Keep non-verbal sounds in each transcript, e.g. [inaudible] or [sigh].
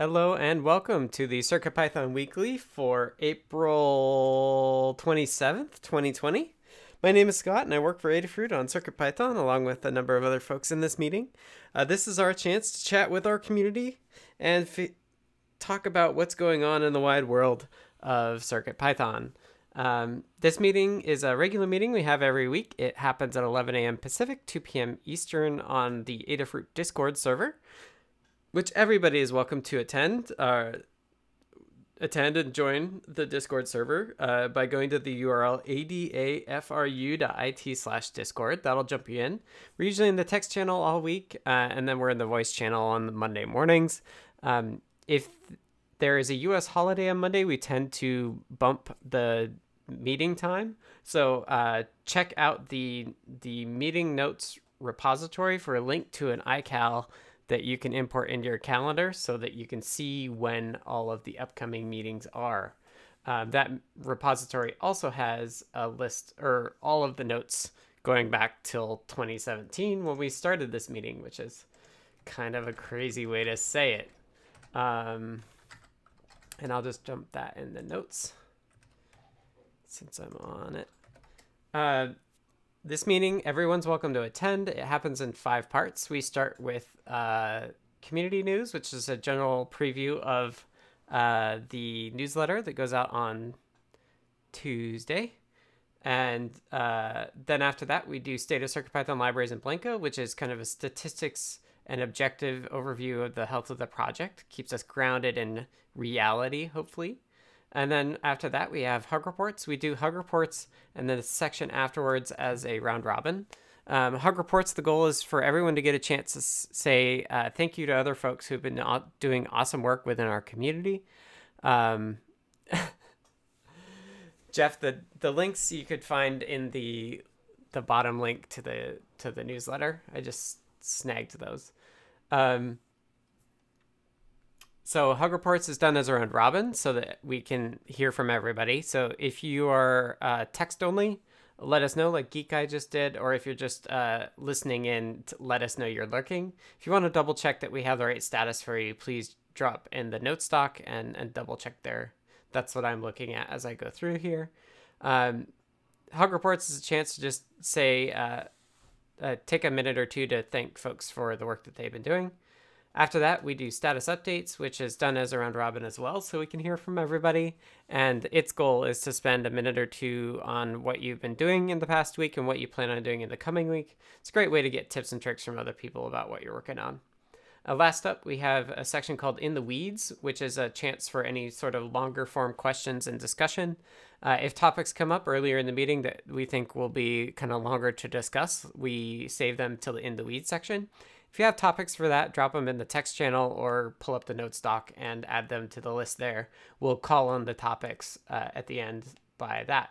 Hello and welcome to the CircuitPython Weekly for April 27th, 2020. My name is Scott and I work for Adafruit on CircuitPython along with a number of other folks in this meeting. Uh, this is our chance to chat with our community and talk about what's going on in the wide world of CircuitPython. Um, this meeting is a regular meeting we have every week. It happens at 11 a.m. Pacific, 2 p.m. Eastern on the Adafruit Discord server which everybody is welcome to attend. Uh, attend and join the Discord server uh, by going to the URL adafru.it slash Discord. That'll jump you in. We're usually in the text channel all week, uh, and then we're in the voice channel on Monday mornings. Um, if there is a U.S. holiday on Monday, we tend to bump the meeting time. So uh, check out the the meeting notes repository for a link to an iCal that you can import into your calendar so that you can see when all of the upcoming meetings are. Um, that repository also has a list or all of the notes going back till 2017 when we started this meeting, which is kind of a crazy way to say it. Um, and I'll just dump that in the notes since I'm on it. Uh, this meeting, everyone's welcome to attend. It happens in five parts. We start with uh, community news, which is a general preview of uh, the newsletter that goes out on Tuesday. And uh, then after that, we do state of CircuitPython libraries in Blinka, which is kind of a statistics and objective overview of the health of the project. Keeps us grounded in reality, hopefully. And then after that, we have hug reports. We do hug reports and then a section afterwards as a round robin. Um, hug reports, the goal is for everyone to get a chance to say uh, thank you to other folks who've been doing awesome work within our community. Um, [laughs] Jeff, the, the links you could find in the the bottom link to the to the newsletter. I just snagged those. Um, so Hug Reports is done as a round robin so that we can hear from everybody. So if you are uh, text only, let us know like Geek Guy just did, or if you're just uh, listening in, let us know you're lurking. If you want to double check that we have the right status for you, please drop in the note stock and, and double check there. That's what I'm looking at as I go through here. Um, Hug Reports is a chance to just say, uh, uh, take a minute or two to thank folks for the work that they've been doing. After that, we do status updates, which is done as a round robin as well, so we can hear from everybody. And its goal is to spend a minute or two on what you've been doing in the past week and what you plan on doing in the coming week. It's a great way to get tips and tricks from other people about what you're working on. Uh, last up, we have a section called In the Weeds, which is a chance for any sort of longer form questions and discussion. Uh, if topics come up earlier in the meeting that we think will be kind of longer to discuss, we save them till the In the Weeds section. If you have topics for that, drop them in the text channel or pull up the notes doc and add them to the list there. We'll call on the topics uh, at the end by that.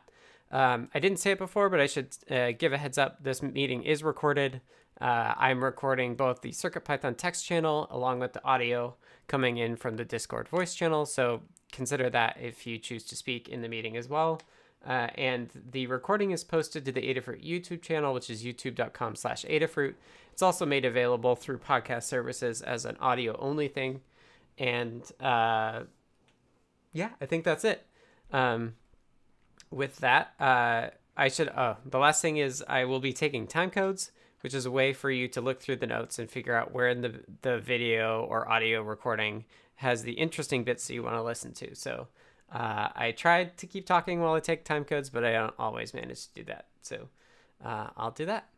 Um, I didn't say it before, but I should uh, give a heads up. This meeting is recorded. Uh, I'm recording both the CircuitPython text channel along with the audio coming in from the Discord voice channel. So consider that if you choose to speak in the meeting as well. Uh, and the recording is posted to the Adafruit YouTube channel, which is youtube.com slash Adafruit. It's also made available through podcast services as an audio only thing. And uh, yeah, I think that's it. Um, with that, uh, I should, oh, the last thing is I will be taking time codes, which is a way for you to look through the notes and figure out where in the, the video or audio recording has the interesting bits that you want to listen to. So, uh, I tried to keep talking while I take time codes, but I don't always manage to do that. So uh, I'll do that.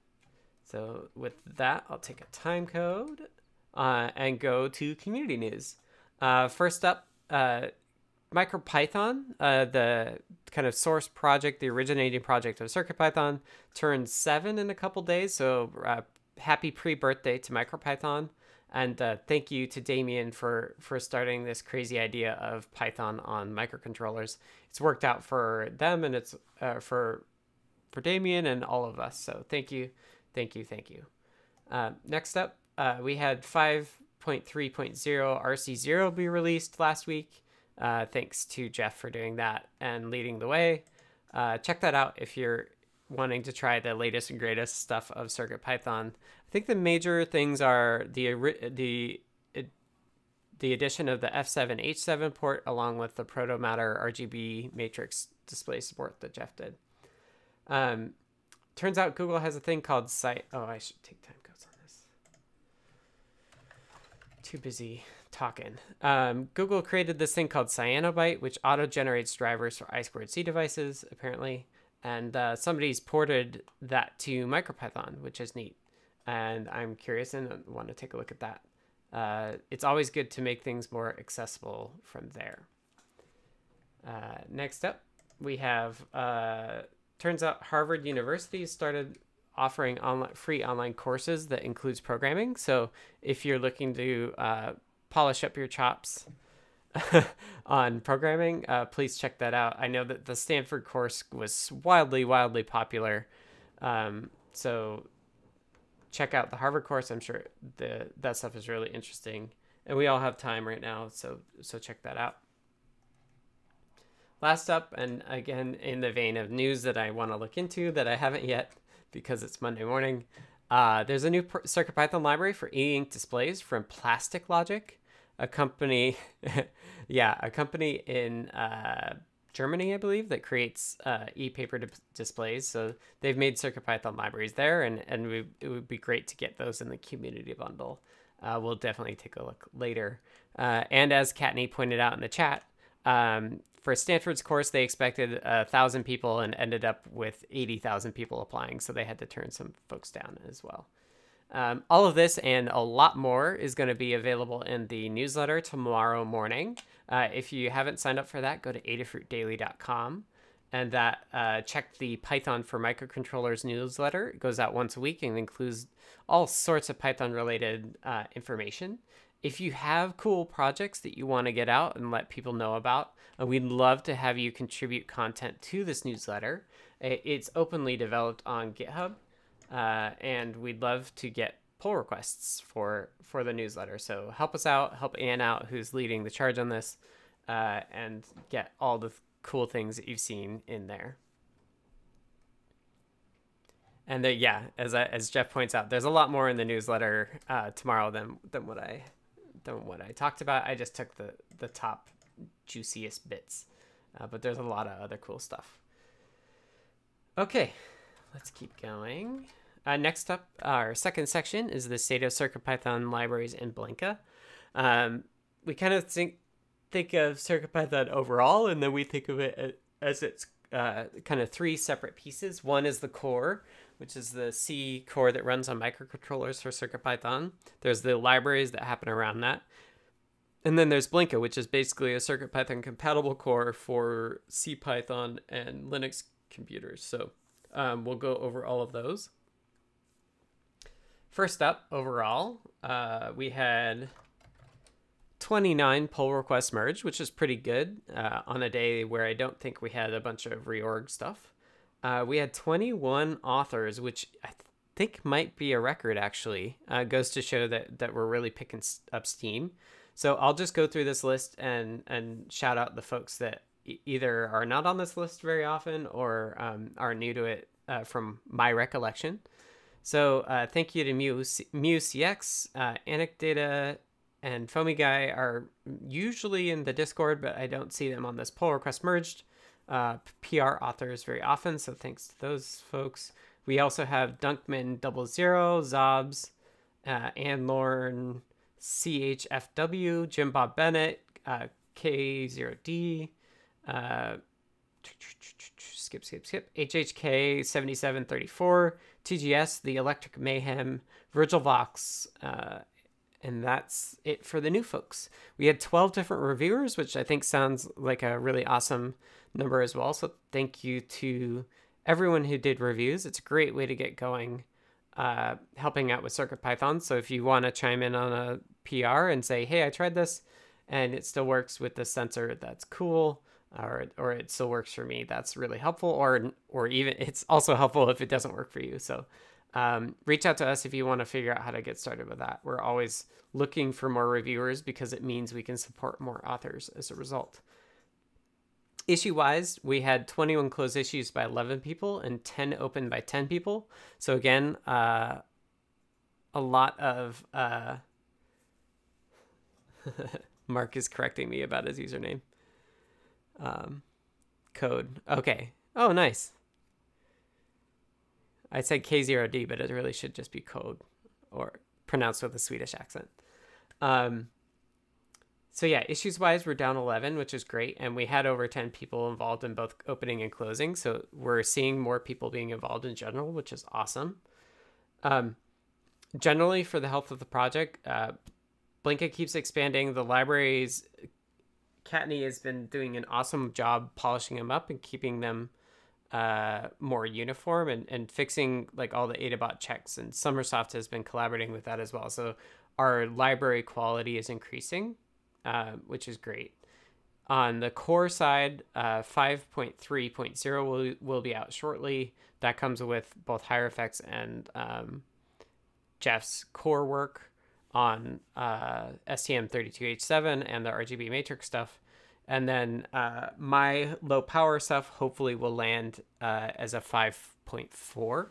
So with that, I'll take a time code uh, and go to community news. Uh, first up, uh, MicroPython, uh, the kind of source project, the originating project of CircuitPython, turns seven in a couple days. So happy pre-birthday to MicroPython. And uh, thank you to Damien for for starting this crazy idea of Python on microcontrollers. It's worked out for them, and it's uh, for for Damien and all of us. So thank you, thank you, thank you. Uh, next up, uh, we had 5.3.0 RC0 be released last week. Uh, thanks to Jeff for doing that and leading the way. Uh, check that out if you're wanting to try the latest and greatest stuff of CircuitPython. I think the major things are the the the addition of the F7H7 port along with the Protomatter RGB matrix display support that Jeff did. Um, turns out Google has a thing called site. Oh, I should take time codes on this. Too busy talking. Um, Google created this thing called Cyanobyte, which auto generates drivers for I2C devices, apparently. And uh, somebody's ported that to MicroPython, which is neat. And I'm curious and want to take a look at that. Uh, it's always good to make things more accessible from there. Uh, next up, we have uh, turns out Harvard University started offering online free online courses that includes programming. So if you're looking to uh, polish up your chops [laughs] on programming, uh, please check that out. I know that the Stanford course was wildly, wildly popular. Um, so check out the Harvard course. I'm sure the that stuff is really interesting, and we all have time right now, so so check that out. Last up, and again in the vein of news that I want to look into that I haven't yet because it's Monday morning. Uh, there's a new CircuitPython library for e-ink displays from Plastic Logic, a company, [laughs] yeah, a company in uh, Germany, I believe, that creates uh, e-paper di- displays. So they've made CircuitPython libraries there, and and we, it would be great to get those in the community bundle. Uh, we'll definitely take a look later. Uh, and as Kattni pointed out in the chat, um, for Stanford's course, they expected a thousand people and ended up with eighty thousand people applying, so they had to turn some folks down as well. Um, all of this and a lot more is going to be available in the newsletter tomorrow morning. Uh, if you haven't signed up for that, go to adafruitdaily.com and that uh, check the Python for microcontrollers newsletter. It goes out once a week and includes all sorts of Python related uh, information. If you have cool projects that you want to get out and let people know about, uh, we'd love to have you contribute content to this newsletter. It's openly developed on GitHub, uh, and we'd love to get pull requests for for the newsletter. So help us out, help Ann out, who's leading the charge on this, uh, and get all the cool things that you've seen in there. And the, yeah, as I, as Jeff points out, there's a lot more in the newsletter uh, tomorrow than than what I than what I talked about. I just took the the top juiciest bits, uh, but there's a lot of other cool stuff. Okay, let's keep going. Uh, next up, our second section is the state of CircuitPython libraries in Blinka. Um, we kind of think think of CircuitPython overall, and then we think of it as its uh, kind of three separate pieces. One is the core, which is the C core that runs on microcontrollers for CircuitPython. There's the libraries that happen around that. And then there's Blinka, which is basically a CircuitPython compatible core for CPython and Linux computers. So um, we'll go over all of those. First up, overall, uh, we had 29 pull requests merged, which is pretty good uh, on a day where I don't think we had a bunch of reorg stuff. Uh, we had 21 authors, which I th- think might be a record actually. Uh, goes to show that that we're really picking up steam. So I'll just go through this list and and shout out the folks that e- either are not on this list very often or um, are new to it uh, from my recollection. So uh, thank you to Muse, MuseCX, uh, Anecdata, and Foamy Guy are usually in the Discord, but I don't see them on this pull request merged. Uh, PR authors very often, so thanks to those folks. We also have Dunkman Double Zero, Zobs, uh, Ann Lorne, CHFW, Jim Bob Bennett, uh, K0D, uh, skip, skip, skip, HHK 7734, TGS, The Electric Mayhem, Virgil Vox, uh, and that's it for the new folks. We had 12 different reviewers, which I think sounds like a really awesome number as well. So thank you to everyone who did reviews. It's a great way to get going, uh, helping out with CircuitPython. So if you want to chime in on a PR and say, hey, I tried this and it still works with the sensor, that's cool. Or, or it still works for me. That's really helpful. Or, or even [laughs] it's also helpful if it doesn't work for you. So um, reach out to us if you want to figure out how to get started with that. We're always looking for more reviewers because it means we can support more authors as a result. Issue wise, we had 21 closed issues by 11 people and 10 open by 10 people. So, again, uh, a lot of. Uh, [laughs] Mark is correcting me about his username. Um, code. Okay. Oh, nice. I said K0D, but it really should just be code or pronounced with a Swedish accent. Um, so yeah, issues wise, we're down 11, which is great. And we had over 10 people involved in both opening and closing. So we're seeing more people being involved in general, which is awesome. Um, generally, for the health of the project, uh, Blinka keeps expanding. The libraries, Kattni has been doing an awesome job polishing them up and keeping them uh, more uniform and, and fixing like all the Adabot checks. And Sommersoft has been collaborating with that as well. So our library quality is increasing, uh, which is great. On the core side, uh, 5.3.0 will, will be out shortly. That comes with both Hierophect's and um, Jeff's core work on uh, STM32H7 and the RGB matrix stuff. And then uh, my low power stuff hopefully will land uh, as a 5.4,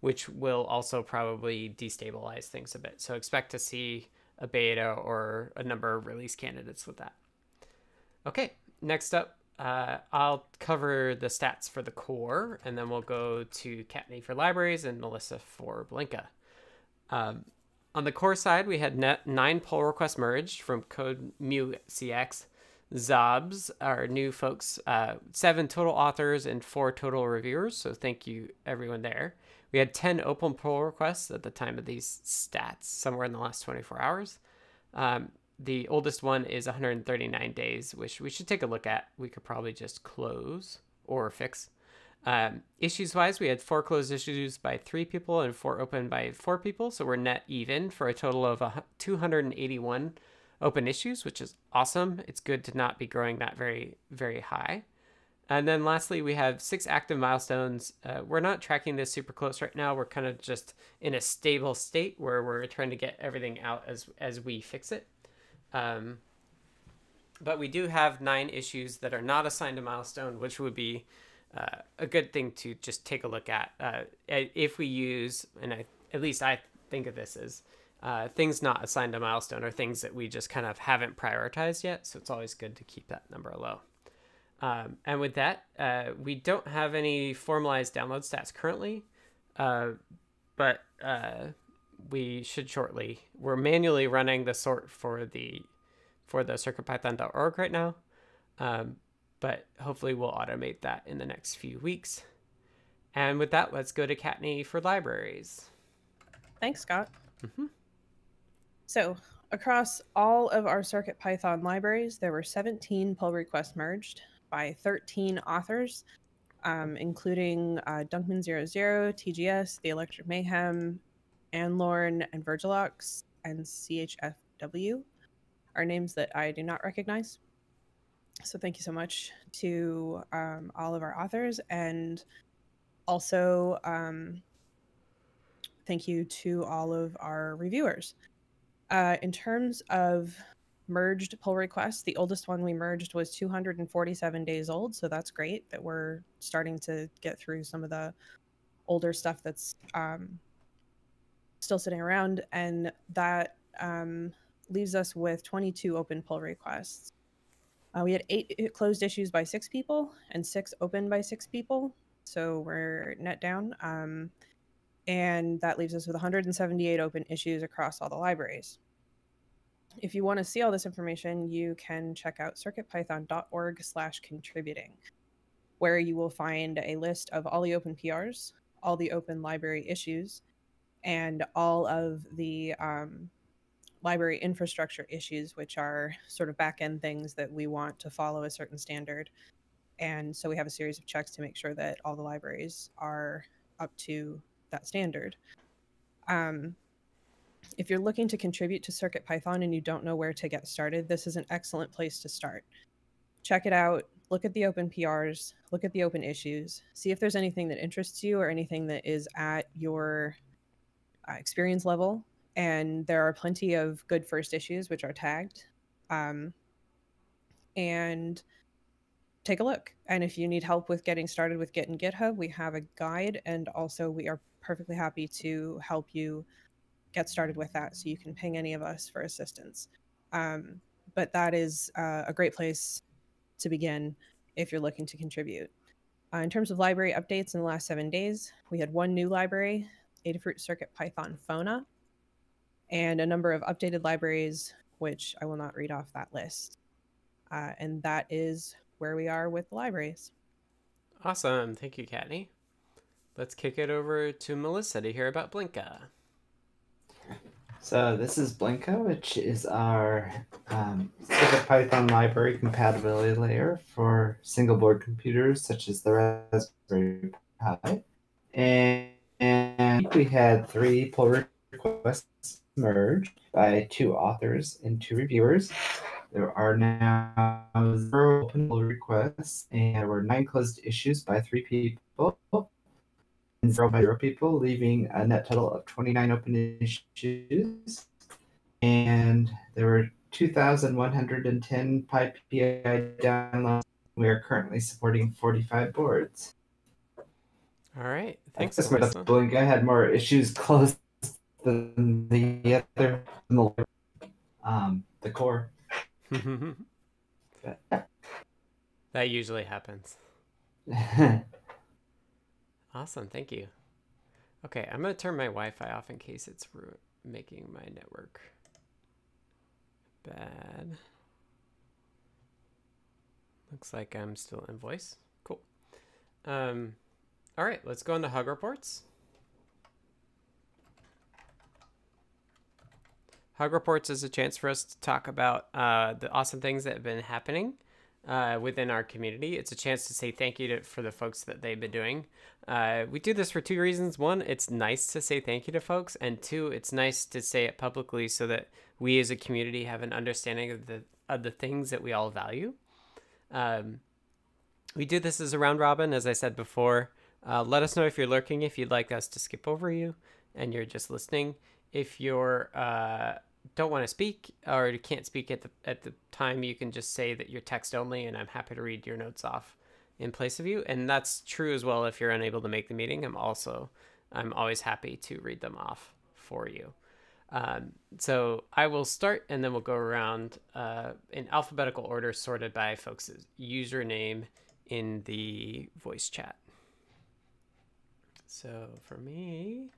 which will also probably destabilize things a bit. So expect to see a beta or a number of release candidates with that. Okay, next up, uh, I'll cover the stats for the core, and then we'll go to Kattni for libraries and Melissa for Blinka. Um, on the core side, we had nine pull requests merged from code mu cx Zobs, our new folks, uh, seven total authors and four total reviewers. So thank you everyone there. We had 10 open pull requests at the time of these stats, somewhere in the last 24 hours. Um, the oldest one is 139 days, which we should take a look at. We could probably just close or fix. Um, issues wise, we had four closed issues by three people and four open by four people. So we're net even for a total of 281 open issues, which is awesome. It's good to not be growing that very, very high. And then lastly, we have six active milestones. Uh, we're not tracking this super close right now. We're kind of just in a stable state where we're trying to get everything out as as we fix it. Um, but we do have nine issues that are not assigned a milestone, which would be uh, a good thing to just take a look at. Uh, if we use, and I, at least I think of this as uh, things not assigned a milestone are things that we just kind of haven't prioritized yet. So it's always good to keep that number low. Um, and with that, uh, we don't have any formalized download stats currently, uh, but uh, we should shortly. We're manually running the sort for the for the circuitpython.org right now, um, but hopefully we'll automate that in the next few weeks. And with that, let's go to Kattni for libraries. Thanks, Scott. Mm-hmm. So across all of our CircuitPython libraries, there were 17 pull requests merged by 13 authors, um, including uh, Dunkman00, TGS, The Electric Mayhem, Anne Anlorn, and Virgilox, and CHFW are names that I do not recognize. So thank you so much to um, all of our authors and also um, thank you to all of our reviewers. Uh, in terms of merged pull requests, the oldest one we merged was 247 days old. So that's great that we're starting to get through some of the older stuff that's um, still sitting around. And that um, leaves us with 22 open pull requests. Uh, we had eight closed issues by six people and six open by six people. So we're net down. Um, and that leaves us with 178 open issues across all the libraries. If you want to see all this information, you can check out circuitpython.org slash contributing, where you will find a list of all the open PRs, all the open library issues, and all of the um, library infrastructure issues, which are sort of back end things that we want to follow a certain standard. And so we have a series of checks to make sure that all the libraries are up to that standard. Um, if you're looking to contribute to CircuitPython and you don't know where to get started, this is an excellent place to start. Check it out, look at the open PRs, look at the open issues, see if there's anything that interests you or anything that is at your uh, experience level. And there are plenty of good first issues which are tagged. Um, and take a look. And if you need help with getting started with Git and GitHub, we have a guide, and also we are perfectly happy to help you get started with that. So you can ping any of us for assistance. Um, but that is uh, a great place to begin if you're looking to contribute. Uh, in terms of library updates in the last seven days, we had one new library, Adafruit Circuit Python Fona, and a number of updated libraries, which I will not read off that list. Uh, and that is where we are with the libraries. Awesome. Thank you, Kattni. Let's kick it over to Melissa to hear about Blinka. So this is Blinka, which is our um, Python library compatibility layer for single board computers such as the Raspberry Pi. And, and we had three pull requests merged by two authors and two reviewers. There are now zero open pull requests, and there were nine closed issues by three people and zero by zero people, leaving a net total of 29 open issues. And there were 2,110 PyPI downloads. We are currently supporting 45 boards. All right. Thanks. I Blink. I had more issues closed than the other, um, the core. [laughs] that usually happens. [laughs] awesome, thank you. Okay, I'm gonna turn my Wi-Fi off in case it's making my network bad. Looks like I'm still in voice. Cool. Um, all right, let's go into Hug Reports. Hug Reports is a chance for us to talk about uh, the awesome things that have been happening uh, within our community. It's a chance to say thank you to, for the folks that they've been doing. Uh, we do this for two reasons. One, it's nice to say thank you to folks, and two, it's nice to say it publicly so that we as a community have an understanding of the of the things that we all value. Um, we do this as a round robin, as I said before. Uh, let us know if you're lurking, if you'd like us to skip over you, and you're just listening. If you're uh, don't want to speak or can't speak at the at the time, you can just say that you're text only, and I'm happy to read your notes off in place of you. And that's true as well if you're unable to make the meeting. I'm also I'm always happy to read them off for you. Um, so I will start, and then we'll go around uh, in alphabetical order, sorted by folks' username in the voice chat. So for me,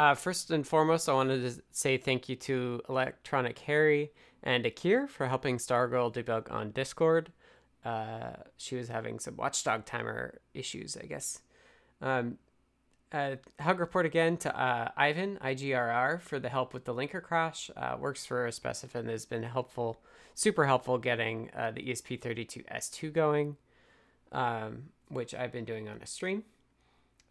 Uh, first and foremost, I wanted to say thank you to Electronic Harry and Akir for helping Stargirl debug on Discord. Uh, she was having some watchdog timer issues, I guess. Um, uh, hug report again to uh, Ivan, IGRR, for the help with the linker crash. Uh, works for Espressif and has been helpful, super helpful getting uh, the ESP32S2 going, um, which I've been doing on a stream.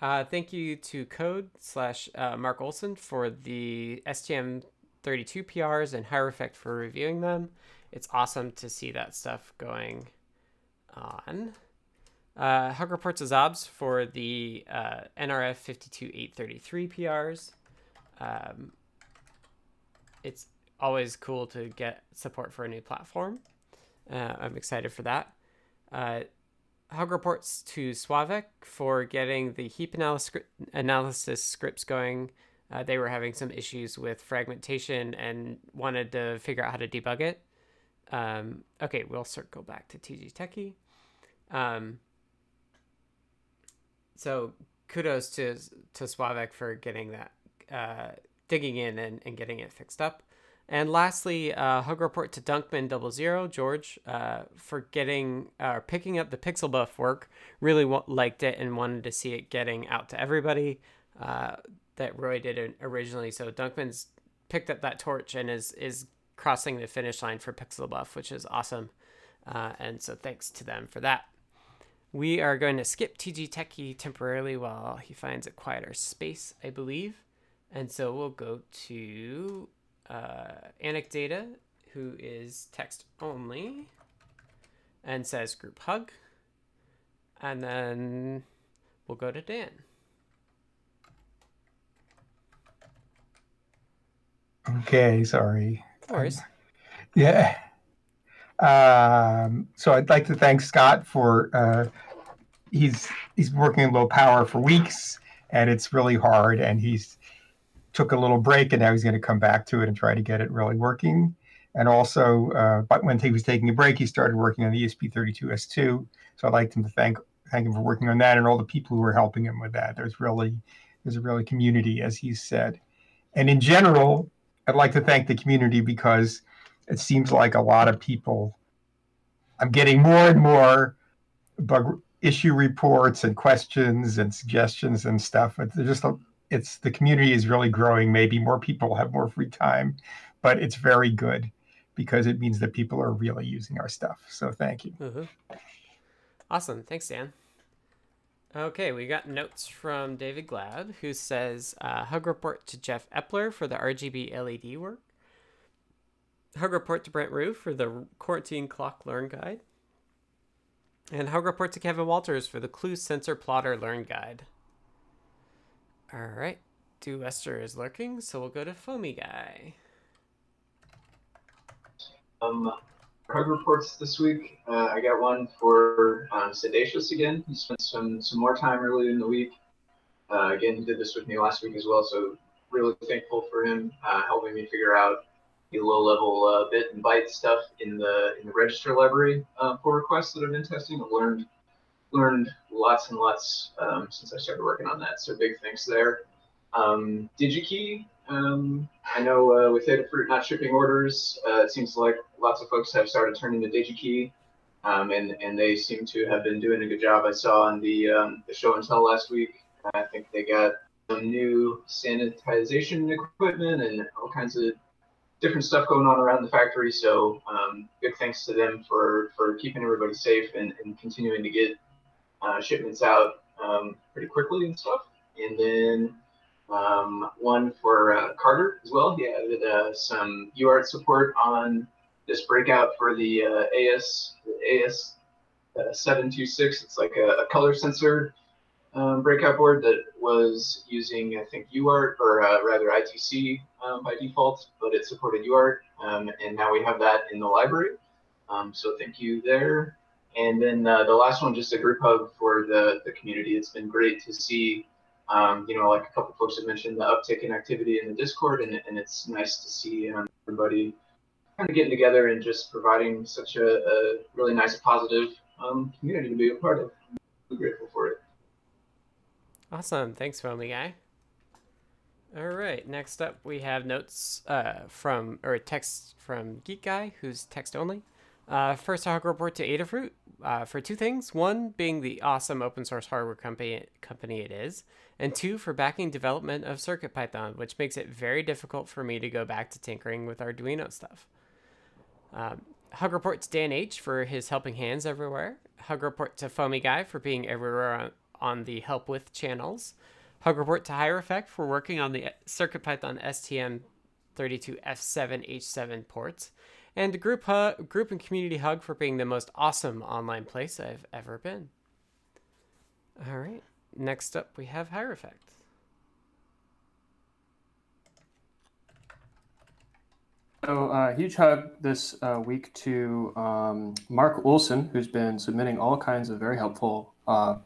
Uh, thank you to Code slash uh, Mark Olson for the STM 32 PRs and Hierophect for reviewing them. It's awesome to see that stuff going on. Uh, Hug Reports Azobs for the uh, NRF 52833 PRs. Um, it's always cool to get support for a new platform. Uh, I'm excited for that. Hug reports to Slavek for getting the heap analysis, scripts going. Uh, they were having some issues with fragmentation and wanted to figure out how to debug it. Um, okay, we'll circle back to TG Techie. Um, so kudos to to Slavek for getting that, uh, digging in and, and getting it fixed up. And lastly, uh, hug report to Dunkman Double Zero George uh, for getting uh, picking up the PixelBuf work. Really w- liked it and wanted to see it getting out to everybody. Uh, that Roy did originally. So Dunkman's picked up that torch and is is crossing the finish line for PixelBuf, which is awesome. Uh, and so thanks to them for that. We are going to skip TG Techie temporarily while he finds a quieter space, I believe. And so we'll go to uh, Anecdata, who is text only, and says group hug. And then we'll go to Dan. Okay, sorry. No worries. [laughs] Yeah. Um, so I'd like to thank Scott for uh, he's he's working in low power for weeks, and it's really hard. And he's took a little break and now he's going to come back to it and try to get it really working. And also, uh, but when he was taking a break, he started working on the ESP32S2. So I'd like him to thank thank him for working on that and all the people who are helping him with that. There's really there's a really community, as he said. And in general, I'd like to thank the community because it seems like a lot of people. I'm getting more and more bug issue reports and questions and suggestions and stuff. It's just a, it's the community is really growing. Maybe more people have more free time, but it's very good because it means that people are really using our stuff. So thank you. Uh-huh. Awesome. Thanks, Dan. Okay, we got notes from David Glad, who says uh, hug report to Jeff Epler for the RGB LED work. Hug report to Brent Rue for the quarantine clock learn guide. And hug report to Kevin Walters for the clue sensor plotter learn guide. All right, Do Esther is lurking, so we'll go to Foamy Guy. Um, hug reports this week. Uh, I got one for um, siddacious again. He spent some some more time earlier in the week. Uh, again, he did this with me last week as well, so really thankful for him uh, helping me figure out the low-level uh, bit and byte stuff in the in the register library uh, pull requests that I've been testing. I've learned learned lots and lots um, since I started working on that. So big thanks there. Um, DigiKey um, I know uh, with Adafruit not shipping orders, uh, it seems like lots of folks have started turning to DigiKey, um, and and they seem to have been doing a good job. I saw on the um, the show and tell last week. I think they got some new sanitization equipment and all kinds of different stuff going on around the factory. So um, big thanks to them for for keeping everybody safe and, and continuing to get uh, shipments out um, pretty quickly and stuff. And then um, one for uh, Carter as well. He added uh, some UART support on this breakout for the uh, AS AS uh, 726. It's like a, a color sensor um, breakout board that was using I think UART or uh, rather I2C um, by default, but it supported UART, um, and now we have that in the library. Um, so thank you there. And then uh, the last one, just a group hug for the, the community. It's been great to see um, you know, like a couple folks have mentioned the uptick in activity in the Discord, and, and it's nice to see um, everybody kind of getting together and just providing such a, a really nice, positive um, community to be a part of. I'm grateful for it. Awesome. Thanks, Foamy Guy. All right. Next up, we have notes uh, from, or text from Geek Guy, who's text only. Uh, first, hug report to Adafruit uh, for two things. One, being the awesome open source hardware company, company it is, and two, for backing development of CircuitPython, which makes it very difficult for me to go back to tinkering with Arduino stuff. Um, hug report to Dan H for his helping hands everywhere. Hug report to Foamy Guy for being everywhere on, on the help with channels. Hug report to Hierophect for working on the CircuitPython STM32F7H7 ports. And group, hug, group and community hug for being the most awesome online place I've ever been. All right. Next up, we have Hierophect. So, uh, huge hug this uh, week to um, Mark Olson, who's been submitting all kinds of very helpful uh,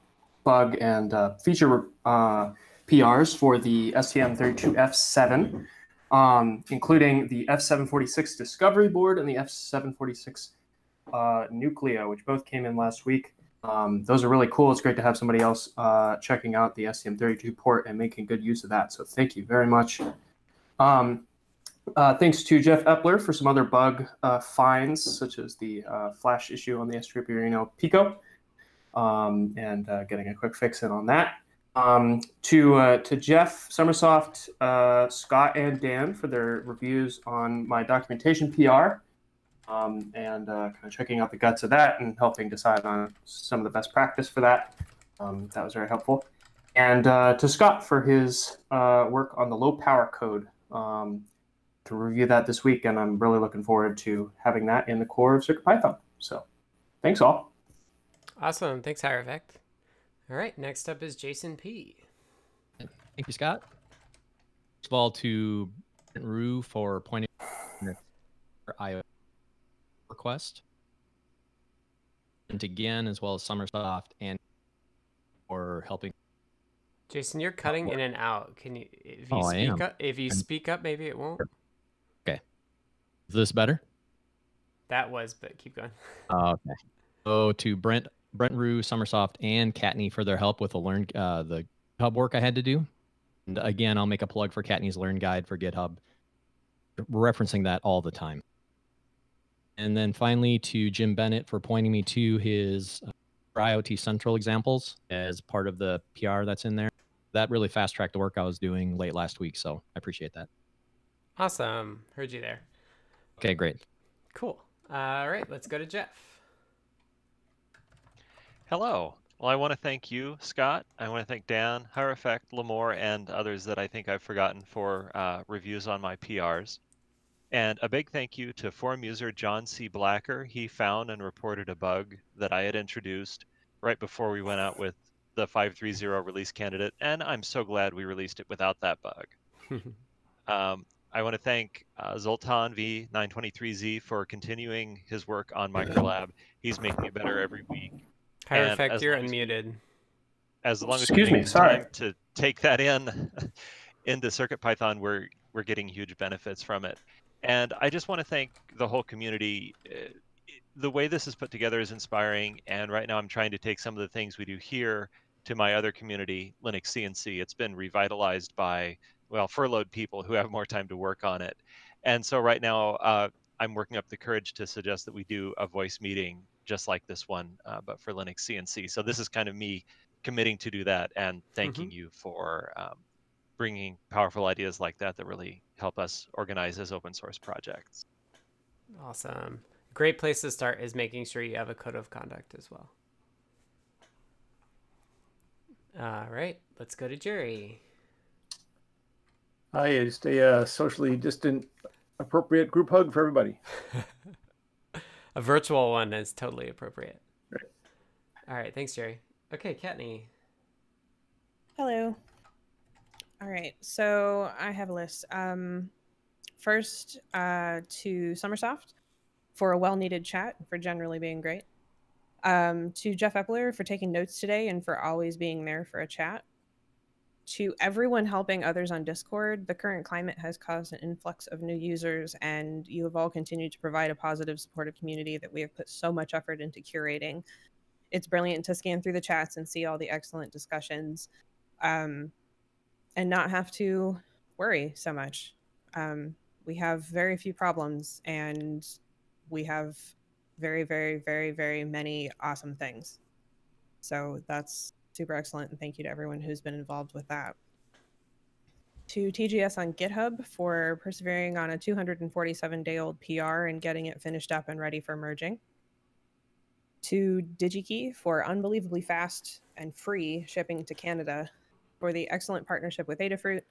bug and uh, feature uh, PRs for the STM32F7, um, including the F746 Discovery Board and the F746 uh, Nucleo, which both came in last week. Um, those are really cool. It's great to have somebody else uh, checking out the STM32 port and making good use of that. So thank you very much. Um, uh, thanks to Jeff Epler for some other bug uh, finds, such as the uh, flash issue on the S3 Pico, um, and uh, getting a quick fix in on that. Um, to uh, to Jeff, Sommersoft, Scott, and Dan for their reviews on my documentation PR um, and uh, kind of checking out the guts of that and helping decide on some of the best practice for that. Um, that was very helpful. And uh, to Scott for his uh, work on the low power code um, to review that this week. And I'm really looking forward to having that in the core of CircuitPython. So thanks all. Awesome. Thanks, Hierophect. All right. Next up is Jason P. Thank you, Scott. First of all, to Rue for pointing for IO request. And again, as well as Sommersoft and for helping Jason, you're cutting in and out. Can you if you Oh, speak up if you I'm- speak up maybe it won't. Okay. Is this better? That was, but keep going. Uh, okay. So to Brent, Brent Rue, Sommersoft, and Kattni for their help with the learn uh, the hub work I had to do. And again, I'll make a plug for Kattni's Learn Guide for GitHub, referencing that all the time. And then finally to Jim Bennett for pointing me to his uh, IoT Central examples as part of the PR that's in there. That really fast tracked the work I was doing late last week, so I appreciate that. Awesome. Heard you there. Okay, great. Cool. All right, let's go to Jeff. Hello. Well, I want to thank you, Scott. I want to thank Dan, Higher Effect, Limor, and others that I think I've forgotten for uh, reviews on my PRs. And a big thank you to forum user John C. Blacker. He found and reported a bug that I had introduced right before we went out with the 530 release candidate, and I'm so glad we released it without that bug. [laughs] Um, I want to thank uh, Zoltan V923Z for continuing his work on [laughs] Microlab. He's making it better every week Higher And effect, you're long as- unmuted. as long as Excuse me, take sorry. to take that in [laughs] into CircuitPython, we're we're getting huge benefits from it. And I just want to thank the whole community. Uh, The way this is put together is inspiring, and right now I'm trying to take some of the things we do here to my other community, Linux CNC. It's been revitalized by well furloughed people who have more time to work on it. And so right now uh, I'm working up the courage to suggest that we do a voice meeting just like this one, uh, but for Linux CNC. So this is kind of me committing to do that and thanking you for um, bringing powerful ideas like that that really help us organize as open source projects. Awesome. Great place to start is making sure you have a code of conduct as well. All right, let's go to Jerry. Hi, just a uh, socially distant, appropriate group hug for everybody. [laughs] A virtual one is totally appropriate. Right. All right, thanks, Jerry. Okay, Kattni. Hello. All right, so I have a list. Um, first, uh, to Sommersoft for a well-needed chat for generally being great. Um, to Jeff Epler for taking notes today and for always being there for a chat. To everyone helping others on Discord, the current climate has caused an influx of new users, and you have all continued to provide a positive, supportive community that we have put so much effort into curating. It's brilliant to scan through the chats and see all the excellent discussions um, and not have to worry so much. Um, we have very few problems, and we have very, very, very, very many awesome things. So that's super excellent, and thank you to everyone who's been involved with that. To TGS on GitHub for persevering on a 247 day old PR and getting it finished up and ready for merging. To DigiKey for unbelievably fast and free shipping to Canada for the excellent partnership with Adafruit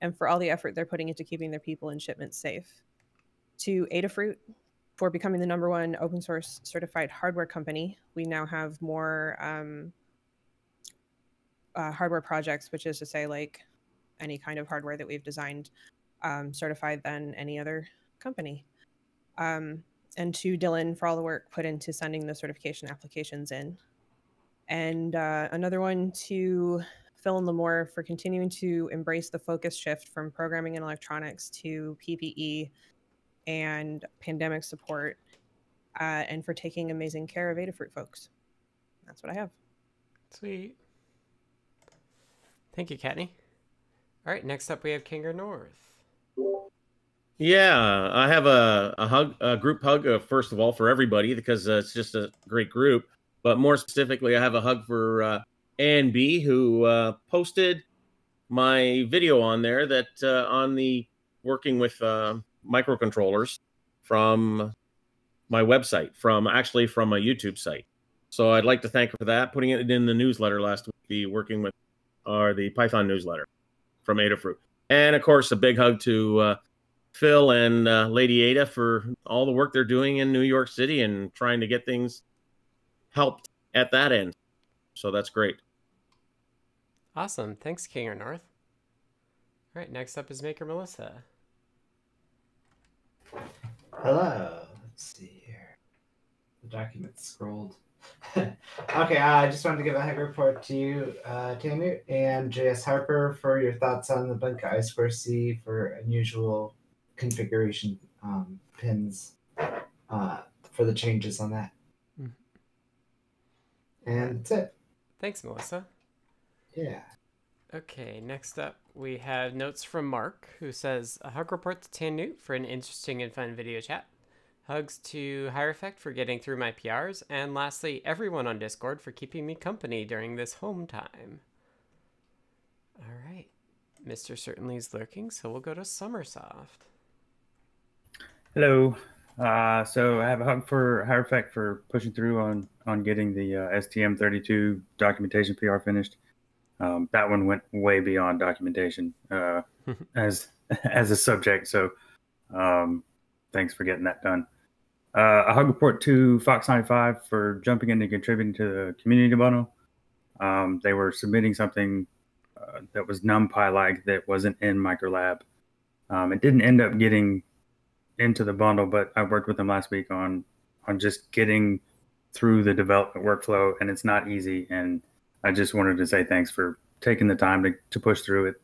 and for all the effort they're putting into keeping their people and shipments safe. To Adafruit for becoming the number one open source certified hardware company. We now have more um, uh, hardware projects, which is to say, like any kind of hardware that we've designed, um, certified than any other company. Um, and to Dylan for all the work put into sending the certification applications in. And uh, another one to Phil and Limor for continuing to embrace the focus shift from programming and electronics to PPE and pandemic support, uh, and for taking amazing care of Adafruit folks. That's what I have. Sweet. Thank you, Kattni. All right, next up we have Kinger North. Yeah, I have a, a hug, a group hug, uh, first of all, for everybody because uh, it's just a great group. But more specifically, I have a hug for uh, A and B who uh, posted my video on there that uh, on the working with uh, microcontrollers from my website, from actually from a YouTube site. So I'd like to thank her for that, putting it in the newsletter last week, the working with or the Python newsletter from Adafruit. And of course, a big hug to uh, Phil and uh, Lady Ada for all the work they're doing in New York City and trying to get things helped at that end. So that's great. Awesome. Thanks, Kinger North. All right, next up is Maker Melissa. Hello. Let's see here. The document scrolled. [laughs] okay, I just wanted to give a hug report to you, uh, tannewt, and JS Harper for your thoughts on the Blinka I Square C for unusual configuration um, pins uh, for the changes on that. Mhm. And that's it. Thanks, Melissa. Yeah. Okay, next up we have notes from Mark, who says a hug report to tannewt for an interesting and fun video chat. Hugs to Hierophect for getting through my PRs, and lastly, everyone on Discord for keeping me company during this home time. All right, Mr. Certainly's lurking, so we'll go to Sommersoft. Hello. Uh, so I have a hug for Hierophect for pushing through on on getting the uh, STM32 documentation PR finished. Um, that one went way beyond documentation uh, [laughs] as [laughs] as a subject. So um, thanks for getting that done. Uh, a hug report to Fox 95 for jumping in and contributing to the community bundle. Um, they were submitting something uh, that was NumPy like that wasn't in ulab. Um, it didn't end up getting into the bundle, but I worked with them last week on on just getting through the development workflow, and it's not easy. And I just wanted to say thanks for taking the time to, to push through it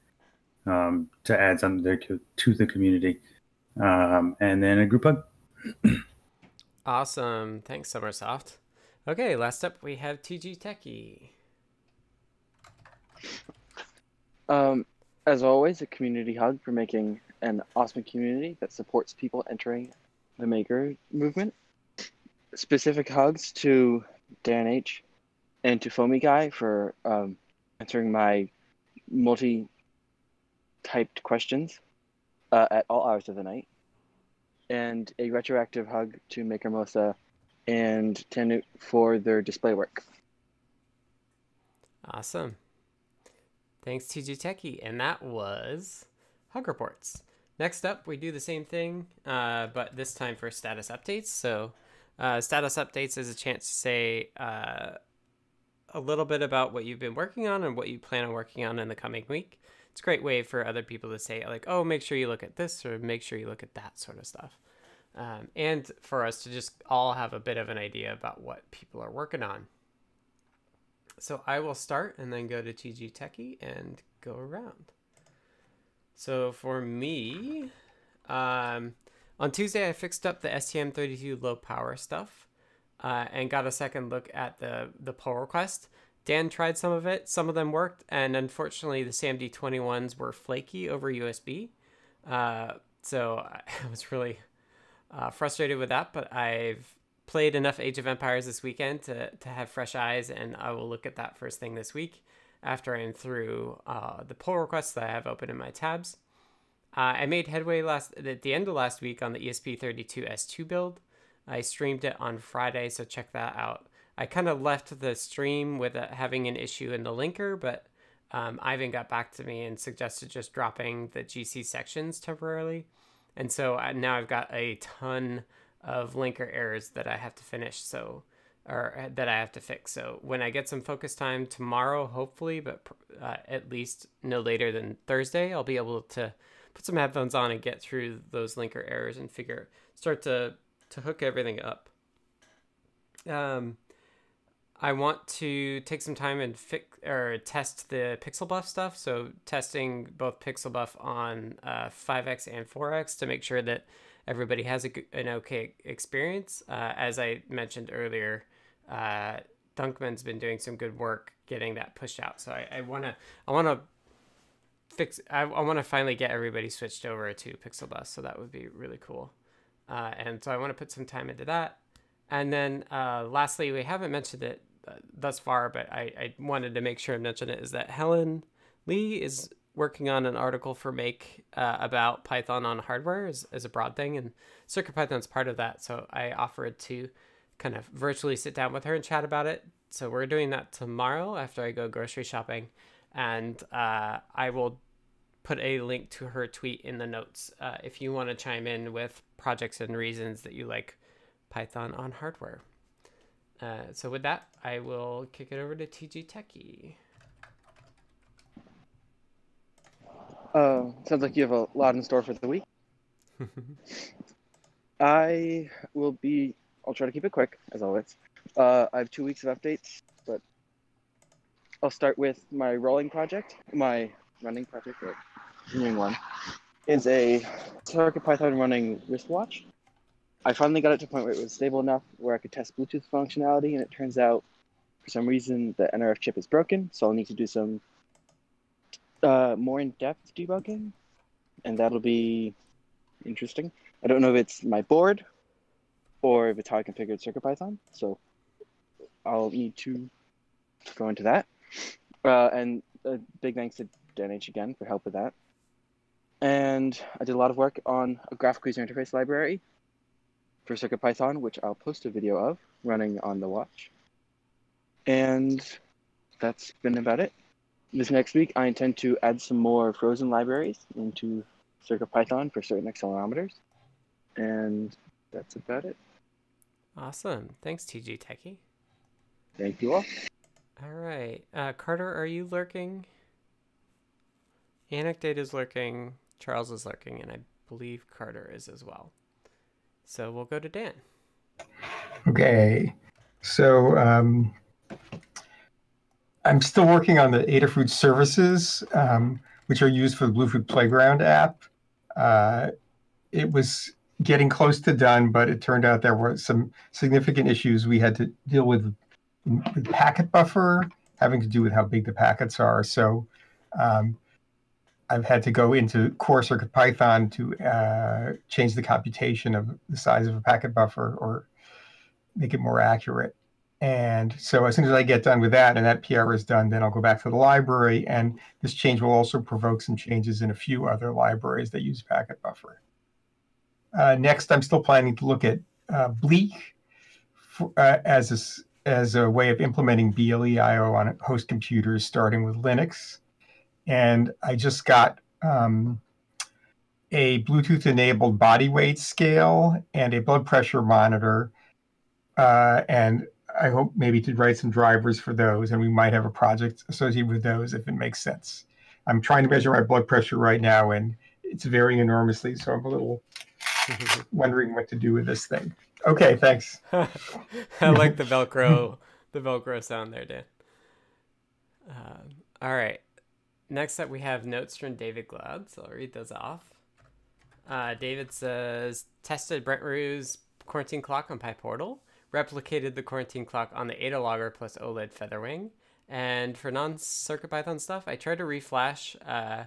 um, to add something to, to the community. Um, and then a group hug. [clears throat] Awesome. Thanks, Sommersoft. Okay, last up we have TG Techie. Um, as always, a community hug for making an awesome community that supports people entering the maker movement. Specific hugs to Dan H and to Foamy Guy for um, answering my multi typed questions uh, at all hours of the night. And a retroactive hug to Maker Melissa and tannewt for their display work. Awesome. Thanks, TG Techie. And that was Hug Reports. Next up, we do the same thing, uh, but this time for status updates. So, uh, status updates is a chance to say uh, a little bit about what you've been working on and what you plan on working on in the coming week. It's a great way for other people to say, like, oh, make sure you look at this or make sure you look at that sort of stuff. Um, and for us to just all have a bit of an idea about what people are working on. So I will start and then go to TG Techie and go around. So for me, um, on Tuesday I fixed up the STM32 low power stuff uh, and got a second look at the the pull request. Dan tried some of it, some of them worked, and unfortunately the SAMD21s were flaky over USB. Uh, so [laughs] I was really uh, frustrated with that, but I've played enough Age of Empires this weekend to, to have fresh eyes, and I will look at that first thing this week after I'm through uh, the pull requests that I have open in my tabs. Uh, I made headway last at the end of last week on the ESP32 S2 build. I streamed it on Friday, so check that out. I kind of left the stream with uh, having an issue in the linker, but um, Ivan got back to me and suggested just dropping the GC sections temporarily. And so I, now I've got a ton of linker errors that I have to finish. So, or uh, that I have to fix. So when I get some focus time tomorrow, hopefully, but uh, at least no later than Thursday, I'll be able to put some headphones on and get through those linker errors and figure start to to hook everything up. Um, I want to take some time and fix or test the PixelBuf stuff. So testing both PixelBuf on uh, 5x and 4x to make sure that everybody has a, an okay experience. Uh, as I mentioned earlier, uh, Dunkman's been doing some good work getting that pushed out. So I, I wanna I wanna fix I, I want to finally get everybody switched over to PixelBuf. So that would be really cool. Uh, and so I want to put some time into that. And then uh, lastly, we haven't mentioned it thus far, but I, I wanted to make sure I mention it, is that Helen Leigh is working on an article for Make uh, about Python on hardware as, as a broad thing, and CircuitPython's part of that. So I offered to kind of virtually sit down with her and chat about it. So we're doing that tomorrow after I go grocery shopping, and uh, I will put a link to her tweet in the notes uh, if you want to chime in with projects and reasons that you like Python on hardware. Uh, so with that, I will kick it over to TG Techie. Uh, sounds like you have a lot in store for the week. [laughs] I will be, I'll try to keep it quick, as always. Uh, I have two weeks of updates, but I'll start with my rolling project. My running project, or continuing one, is a CircuitPython running wristwatch. I finally got it to a point where it was stable enough where I could test Bluetooth functionality, and it turns out for some reason the NRF chip is broken, so I'll need to do some uh, more in-depth debugging, and that'll be interesting. I don't know if it's my board or if it's how I configured CircuitPython, so I'll need to go into that. Uh, and a big thanks to Dan H again for help with that. And I did a lot of work on a graphical user interface library for CircuitPython, which I'll post a video of running on the watch. And that's been about it. This next week, I intend to add some more frozen libraries into CircuitPython for certain accelerometers. And that's about it. Awesome. Thanks, TG Techie. Thank you all. All right. Uh, Carter, are you lurking? Anecdata is lurking. Charles is lurking, and I believe Carter is as well. So we'll go to Dan. Okay. So um, I'm still working on the Adafruit services, um, which are used for the Bluefruit Playground app. Uh, it was getting close to done, but it turned out there were some significant issues we had to deal with with packet buffer, having to do with how big the packets are. So um, I've had to go into core circuit Python to uh, change the computation of the size of a packet buffer or make it more accurate. And so as soon as I get done with that and that PR is done, then I'll go back to the library. And this change will also provoke some changes in a few other libraries that use packet buffer. Uh, next, I'm still planning to look at uh, Bleak for, uh, as, a, as a way of implementing BLE.io on host computers, starting with Linux. And I just got um, a Bluetooth enabled body weight scale and a blood pressure monitor. Uh, and I hope maybe to write some drivers for those, and we might have a project associated with those if it makes sense. I'm trying to measure my blood pressure right now, and it's varying enormously, so I'm a little [laughs] wondering what to do with this thing. Okay, thanks. [laughs] I like the Velcro, the Velcro sound there, Dan. Uh, all right. Next up, we have notes from David Glaude, so I'll read those off. Uh, David says, tested Brent Rue's quarantine clock on PyPortal, replicated the quarantine clock on the Adalogger plus OLED Featherwing, and for non-CircuitPython stuff, I tried to reflash uh,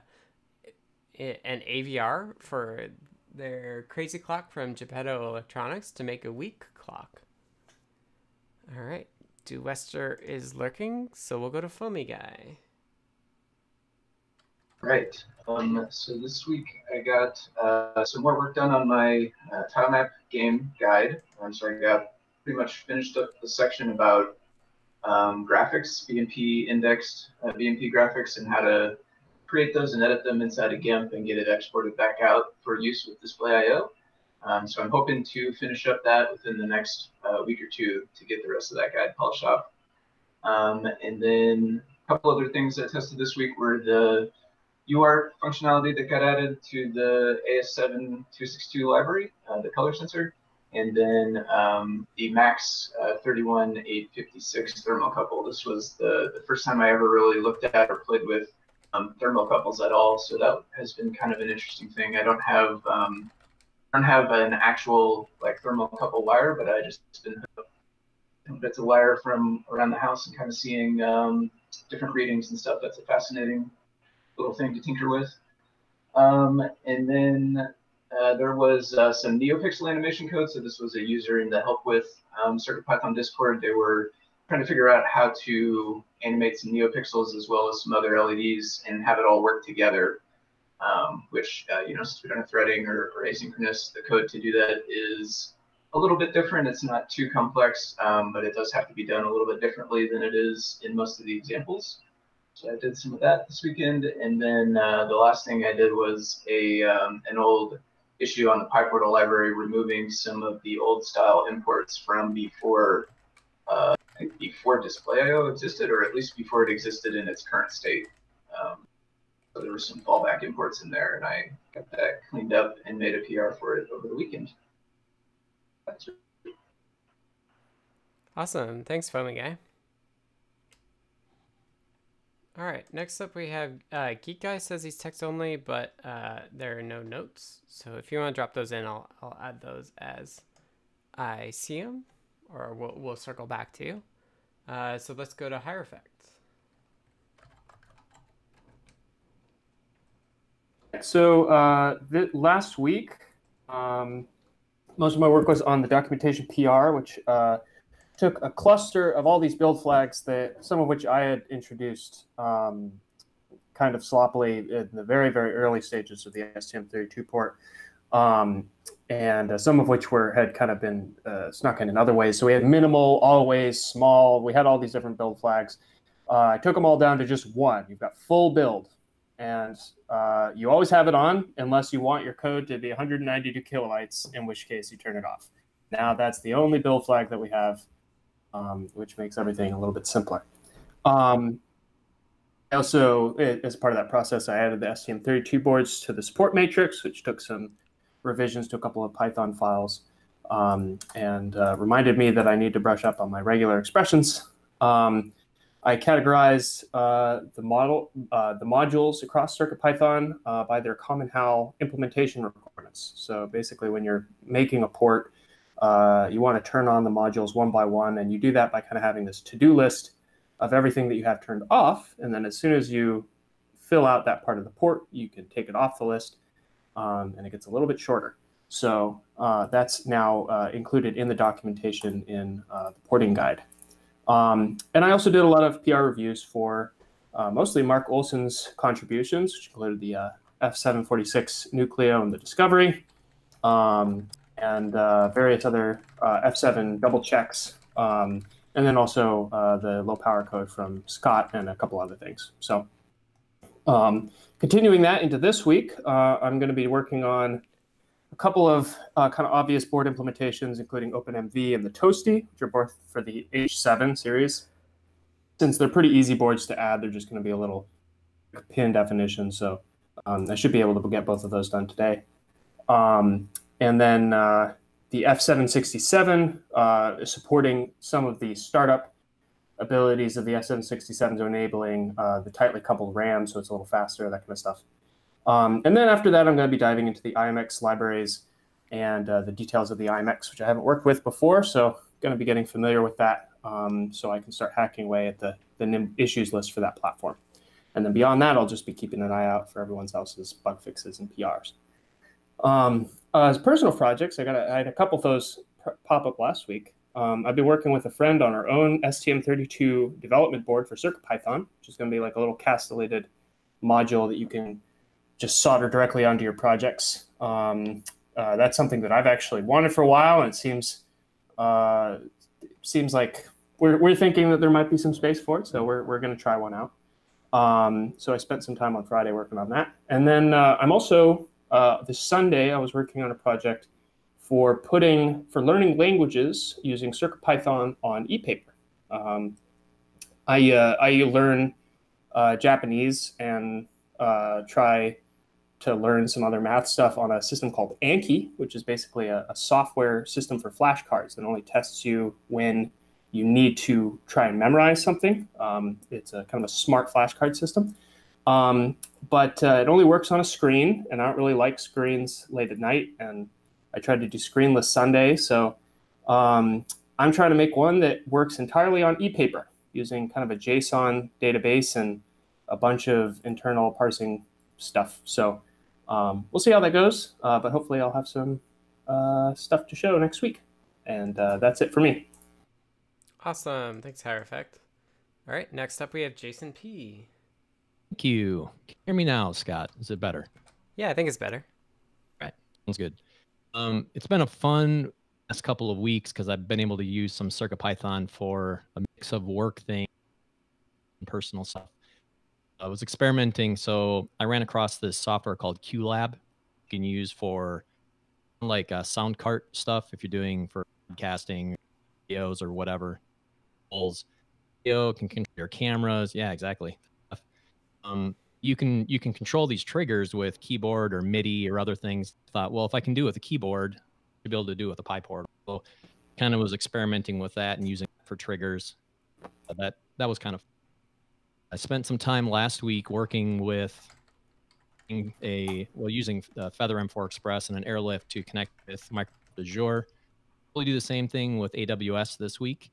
an AVR for their crazy clock from Geppetto Electronics to make a week clock. All right, Wester is lurking, so we'll go to Foamy Guy. Right. Um, so this week I got uh, some more work done on my uh, tile map game guide. Um, so I got pretty much finished up the section about um, graphics, BMP indexed uh, BMP graphics, and how to create those and edit them inside of GIMP and get it exported back out for use with Display.io. Um, so I'm hoping to finish up that within the next uh, week or two to get the rest of that guide polished off. Um, and then a couple other things I tested this week were the UART functionality that got added to the AS7262 library, uh, the color sensor, and then um, the MAX uh, 31856 thermocouple. This was the, the first time I ever really looked at or played with um, thermocouples at all, so that has been kind of an interesting thing. I don't have um, I don't have an actual like thermocouple wire, but I just been bits of wire from around the house and kind of seeing um, different readings and stuff. That's a fascinating little thing to tinker with. Um, and then uh, there was uh, some NeoPixel animation code. So this was a user in the help with um, CircuitPython Discord. They were trying to figure out how to animate some NeoPixels as well as some other LEDs and have it all work together. Um, which, uh, you know, since we don't have threading or, or, asynchronous, the code to do that is a little bit different. It's not too complex, um, but it does have to be done a little bit differently than it is in most of the examples. So I did some of that this weekend, and then uh, the last thing I did was a um, an old issue on the PyPortal library, removing some of the old style imports from before uh, before Display.io existed, or at least before it existed in its current state. Um, so there were some fallback imports in there, and I got that cleaned up and made a PR for it over the weekend. Awesome. Thanks, Foamy Guy. All right. Next up, we have uh, Geek Guy says he's text only, but uh, there are no notes. So if you want to drop those in, I'll I'll add those as I see them, or we'll we'll circle back to you. Uh, so let's go to Hierophect. So uh, last week, um, most of my work was on the documentation PR, which uh, took a cluster of all these build flags that some of which I had introduced um, kind of sloppily in the very very early stages of the STM32 port, um, and uh, some of which were had kind of been uh, snuck in in other ways. So we had minimal, always, small. We had all these different build flags. Uh, I took them all down to just one. You've got full build, and uh, you always have it on unless you want your code to be 192 kilobytes, in which case you turn it off. Now that's the only build flag that we have, um, which makes everything a little bit simpler. Um, also, as part of that process, I added the STM32 boards to the support matrix, which took some revisions to a couple of Python files um, and uh, reminded me that I need to brush up on my regular expressions. Um, I categorized uh, the model, uh, the modules across CircuitPython uh, by their Common HAL implementation requirements. So basically, when you're making a port, uh, you want to turn on the modules one by one, and you do that by kind of having this to-do list of everything that you have turned off. And then as soon as you fill out that part of the port, you can take it off the list, um, and it gets a little bit shorter. So uh, that's now uh, included in the documentation in uh, the porting guide. Um, and I also did a lot of PR reviews for uh, mostly Mark Olson's contributions, which included the uh, F746 Nucleo and the Discovery, um, and uh, various other F7 double checks um, and then also uh, the low power code from Scott and a couple other things. So um, continuing that into this week, uh, I'm going to be working on a couple of uh, kind of obvious board implementations, including OpenMV and the Toasty, which are both for the H7 series. Since they're pretty easy boards to add, they're just going to be a little pin definition. So um, I should be able to get both of those done today. Um, and then uh, the F767 uh, is supporting some of the startup abilities of the F767, so enabling uh, the tightly coupled RAM, so it's a little faster, that kind of stuff. Um, and then after that, I'm going to be diving into the IMX libraries and uh, the details of the IMX, which I haven't worked with before, so going to be getting familiar with that um, so I can start hacking away at the, the NIM issues list for that platform. And then beyond that, I'll just be keeping an eye out for everyone else's bug fixes and PRs. Um, uh, as personal projects, I got a, I had a couple of those pop up last week. Um, I've been working with a friend on our own STM32 development board for CircuitPython, which is going to be like a little castellated module that you can just solder directly onto your projects. Um, uh, that's something that I've actually wanted for a while, and it seems uh, seems like we're, we're thinking that there might be some space for it, so we're, we're going to try one out. Um, so I spent some time on Friday working on that, and then uh, I'm also uh, this Sunday, I was working on a project for putting for learning languages using CircuitPython on ePaper. Um, I uh, I learn uh, Japanese and uh, try to learn some other math stuff on a system called Anki, which is basically a, a software system for flashcards that only tests you when you need to try and memorize something. Um, it's a kind of a smart flashcard system. Um, but uh, it only works on a screen, and I don't really like screens late at night. And I tried to do screenless Sunday, so um, I'm trying to make one that works entirely on ePaper using kind of a JSON database and a bunch of internal parsing stuff. So um, we'll see how that goes, uh, but hopefully I'll have some uh, stuff to show next week. And uh, that's it for me. Awesome. Thanks, Hierophect. All right, next up we have Jason P. Thank you. Can you Hear me now, Scott. Is it better? Yeah, I think it's better. Right. Sounds good. Um, it's been a fun last couple of weeks because I've been able to use some CircuitPython for a mix of work things and personal stuff. I was experimenting, so I ran across this software called QLab. You can use for like uh, sound cart stuff if you're doing for casting videos or whatever. Video can control your cameras. Yeah, exactly um, you can you can control these triggers with keyboard or MIDI or other things. Thought, well, if I can do it with a keyboard, to be able to do it with a PyPortal. So kind of was experimenting with that and using for triggers. Uh, that that was kind of. I spent some time last week working with a well using uh, Feather M4 Express and an airlift to connect with Microsoft Azure. We'll do the same thing with AWS this week,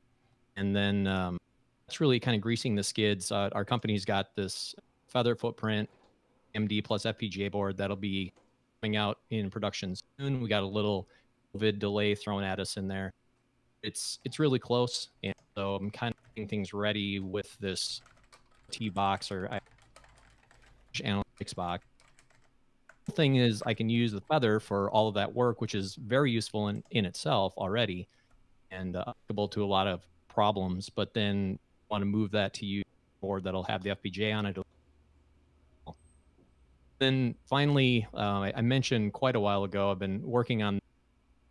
and then um, that's really kind of greasing the skids. Uh, our company's got this Feather footprint MD plus FPGA board that'll be coming out in production soon. We got a little COVID delay thrown at us in there. It's it's really close, and so I'm kind of getting things ready with this T box or analytics box. The thing is, I can use the Feather for all of that work, which is very useful in, in itself already, and uh, applicable to a lot of problems. But then want to move that to use board that'll have the FPGA on it then finally, uh, I mentioned quite a while ago, I've been working on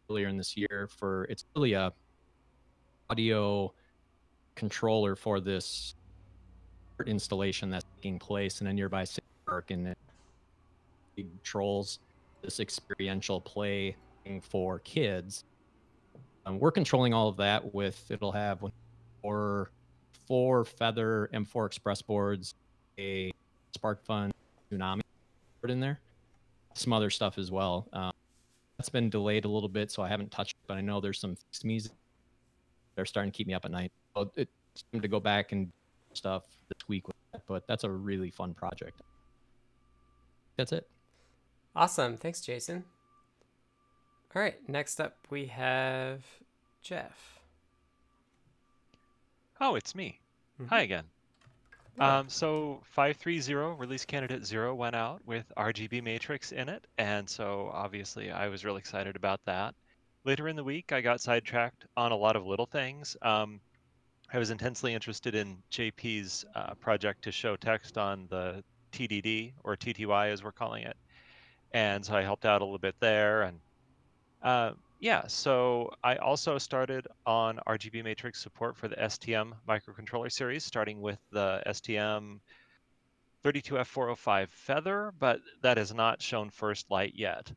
earlier in this year for it's really a audio controller for this installation that's taking place in a nearby city park and it controls this experiential play for kids. Um, we're controlling all of that with it'll have four four feather M4 Express boards, a SparkFun Tsunami in there. Some other stuff as well. Um, that's been delayed a little bit, so I haven't touched it, but I know there's some music. They're starting to keep me up at night. So it's time to go back and stuff this week, that, but that's a really fun project. That's it. Awesome. Thanks, Jason. All right. Next up, we have Jeff. Oh, it's me. Mm-hmm. Hi again. Um, so 530 release candidate 0 went out with RGB matrix in it, and so obviously I was really excited about that. Later in the week, I got sidetracked on a lot of little things. Um, I was intensely interested in JP's uh, project to show text on the TDD or TTY as we're calling it, and so I helped out a little bit there. And uh, yeah, so I also started on RGB matrix support for the STM microcontroller series, starting with the STM 32F405 Feather, but that has not shown first light yet.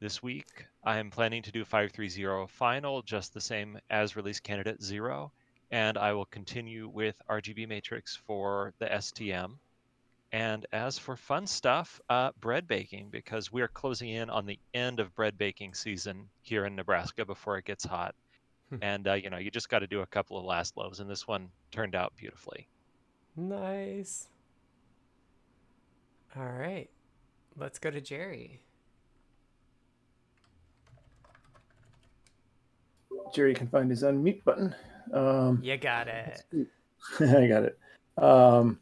This week, I am planning to do 530 final, just the same as release candidate 0, and I will continue with RGB matrix for the STM. And as for fun stuff, uh, bread baking, because we're closing in on the end of bread baking season here in Nebraska before it gets hot. Hmm. and, uh, you know, you just got to do a couple of last loaves, and this one turned out beautifully. Nice. All right. Let's go to Jerry. Jerry can find his unmute button. Um, you got it. [laughs] I got it. Um,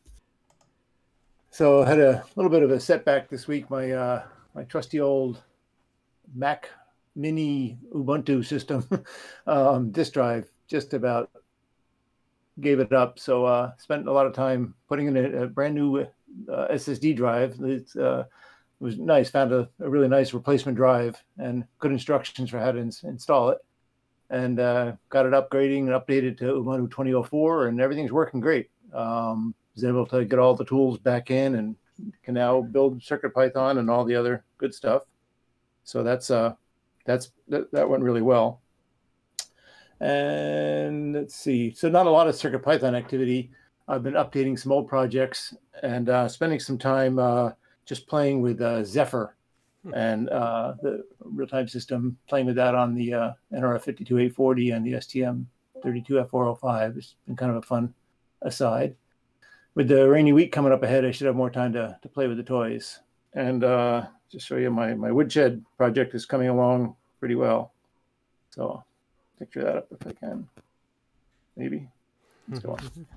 so I had a little bit of a setback this week. My uh, my trusty old Mac Mini Ubuntu system [laughs] um, disk drive just about gave it up. So uh, spent a lot of time putting in a, a brand new uh, SSD drive. It uh, was nice. Found a, a, really nice replacement drive and good instructions for how to ins- install it. And uh, got it upgrading and updated to Ubuntu 2004, and everything's working great. Um, was able to get all the tools back in and can now build CircuitPython and all the other good stuff. So that's uh that's that, that went really well. And let's see. So not a lot of CircuitPython activity. I've been updating some old projects and uh, spending some time uh, just playing with uh, Zephyr hmm. and uh, the real-time system, playing with that on the uh, NRF52840 and the STM32F405. It's been kind of a fun aside with the rainy week coming up ahead, I should have more time to, to play with the toys. And uh, just show you my, my woodshed project is coming along pretty well. So picture that up if I can. Maybe. Let's go on.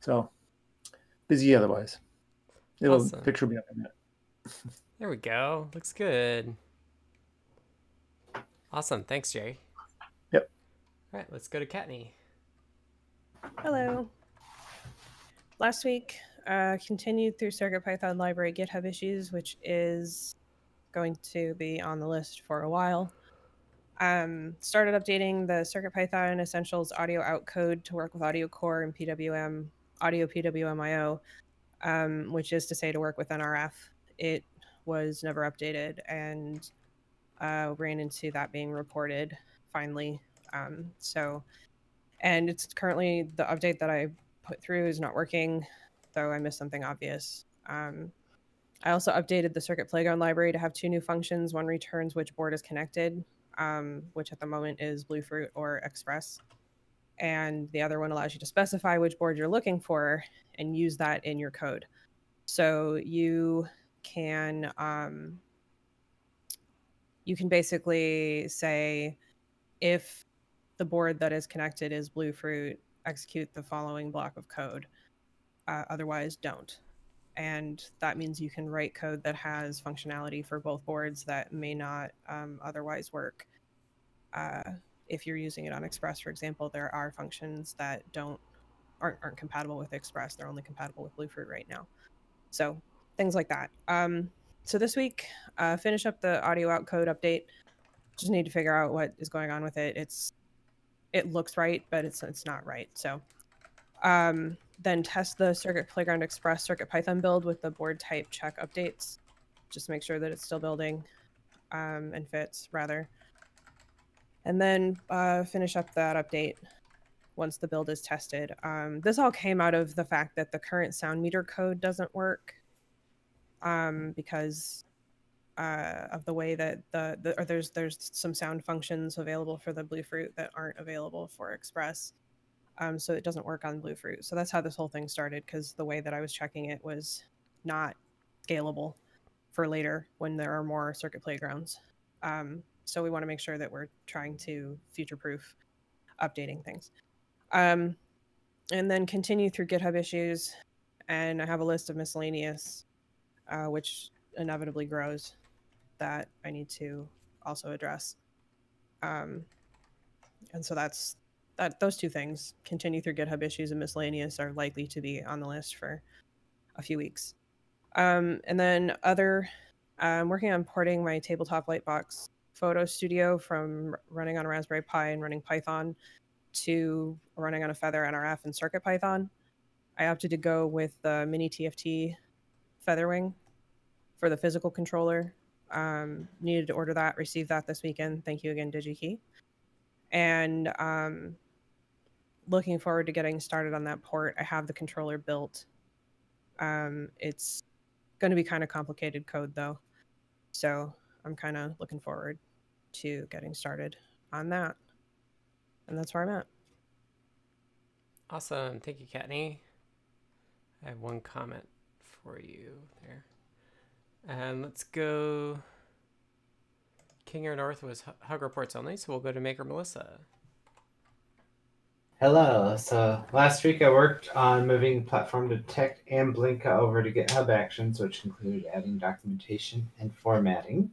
so busy otherwise. It'll awesome. picture me up in a minute. there we go. Looks good. Awesome. Thanks, Jerry. Yep. All right, let's go to Kattni. Hello. Last week, uh, continued through CircuitPython library GitHub issues, which is going to be on the list for a while. Um, started updating the CircuitPython Essentials audio out code to work with Audio Core and PWM, Audio PWMIO, um, which is to say to work with NRF. It was never updated and uh, ran into that being reported finally. Um, so and it's currently the update that I put through is not working, though I missed something obvious. Um, I also updated the Circuit Playground library to have two new functions. One returns which board is connected, um, which at the moment is Bluefruit or Express. And the other one allows you to specify which board you're looking for and use that in your code. So you can um, you can basically say if the board that is connected is Bluefruit, execute the following block of code. Uh, otherwise, don't and that means you can write code that has functionality for both boards that may not um, otherwise work. Uh, if you're using it on Express, for example, there are functions that don't aren't, aren't compatible with Express. They're only compatible with Bluefruit right now. So things like that. Um, so this week, uh, finish up the audio out code update. Just need to figure out what is going on with it. It's it looks right, but it's it's not right. So um, then test the Circuit Playground Express Circuit Python build with the board type check updates. Just make sure that it's still building um, and fits, rather. And then uh, finish up that update once the build is tested. Um, this all came out of the fact that the current sound meter code doesn't work um, because uh, of the way that the, the or there's there's some sound functions available for the Bluefruit that aren't available for Express um, so it doesn't work on Bluefruit. So that's how this whole thing started because the way that I was checking it was not scalable for later when there are more circuit playgrounds. Um, so we want to make sure that we're trying to future proof updating things. Um, and then continue through GitHub issues. And I have a list of miscellaneous, uh, which inevitably grows, that I need to also address. Um, and so that's that those two things continue through GitHub issues and miscellaneous are likely to be on the list for a few weeks. Um, and then other, I'm working on porting my tabletop lightbox photo studio from running on a Raspberry Pi and running Python to running on a Feather NRF and Circuit Python. I opted to go with the Mini TFT Featherwing for the physical controller. Um, needed to order that, receive that this weekend. Thank you again, DigiKey. And um, looking forward to getting started on that port. I have the controller built. Um, it's going to be kind of complicated code though. So I'm kind of looking forward to getting started on that. And that's where I'm at. Awesome. Thank you, Kattni. I have one comment for you there. And let's go. King or North was hug reports only, so we'll go to Maker Melissa. Hello. So last week I worked on moving platform detect and Blinka over to GitHub Actions, which included adding documentation and formatting.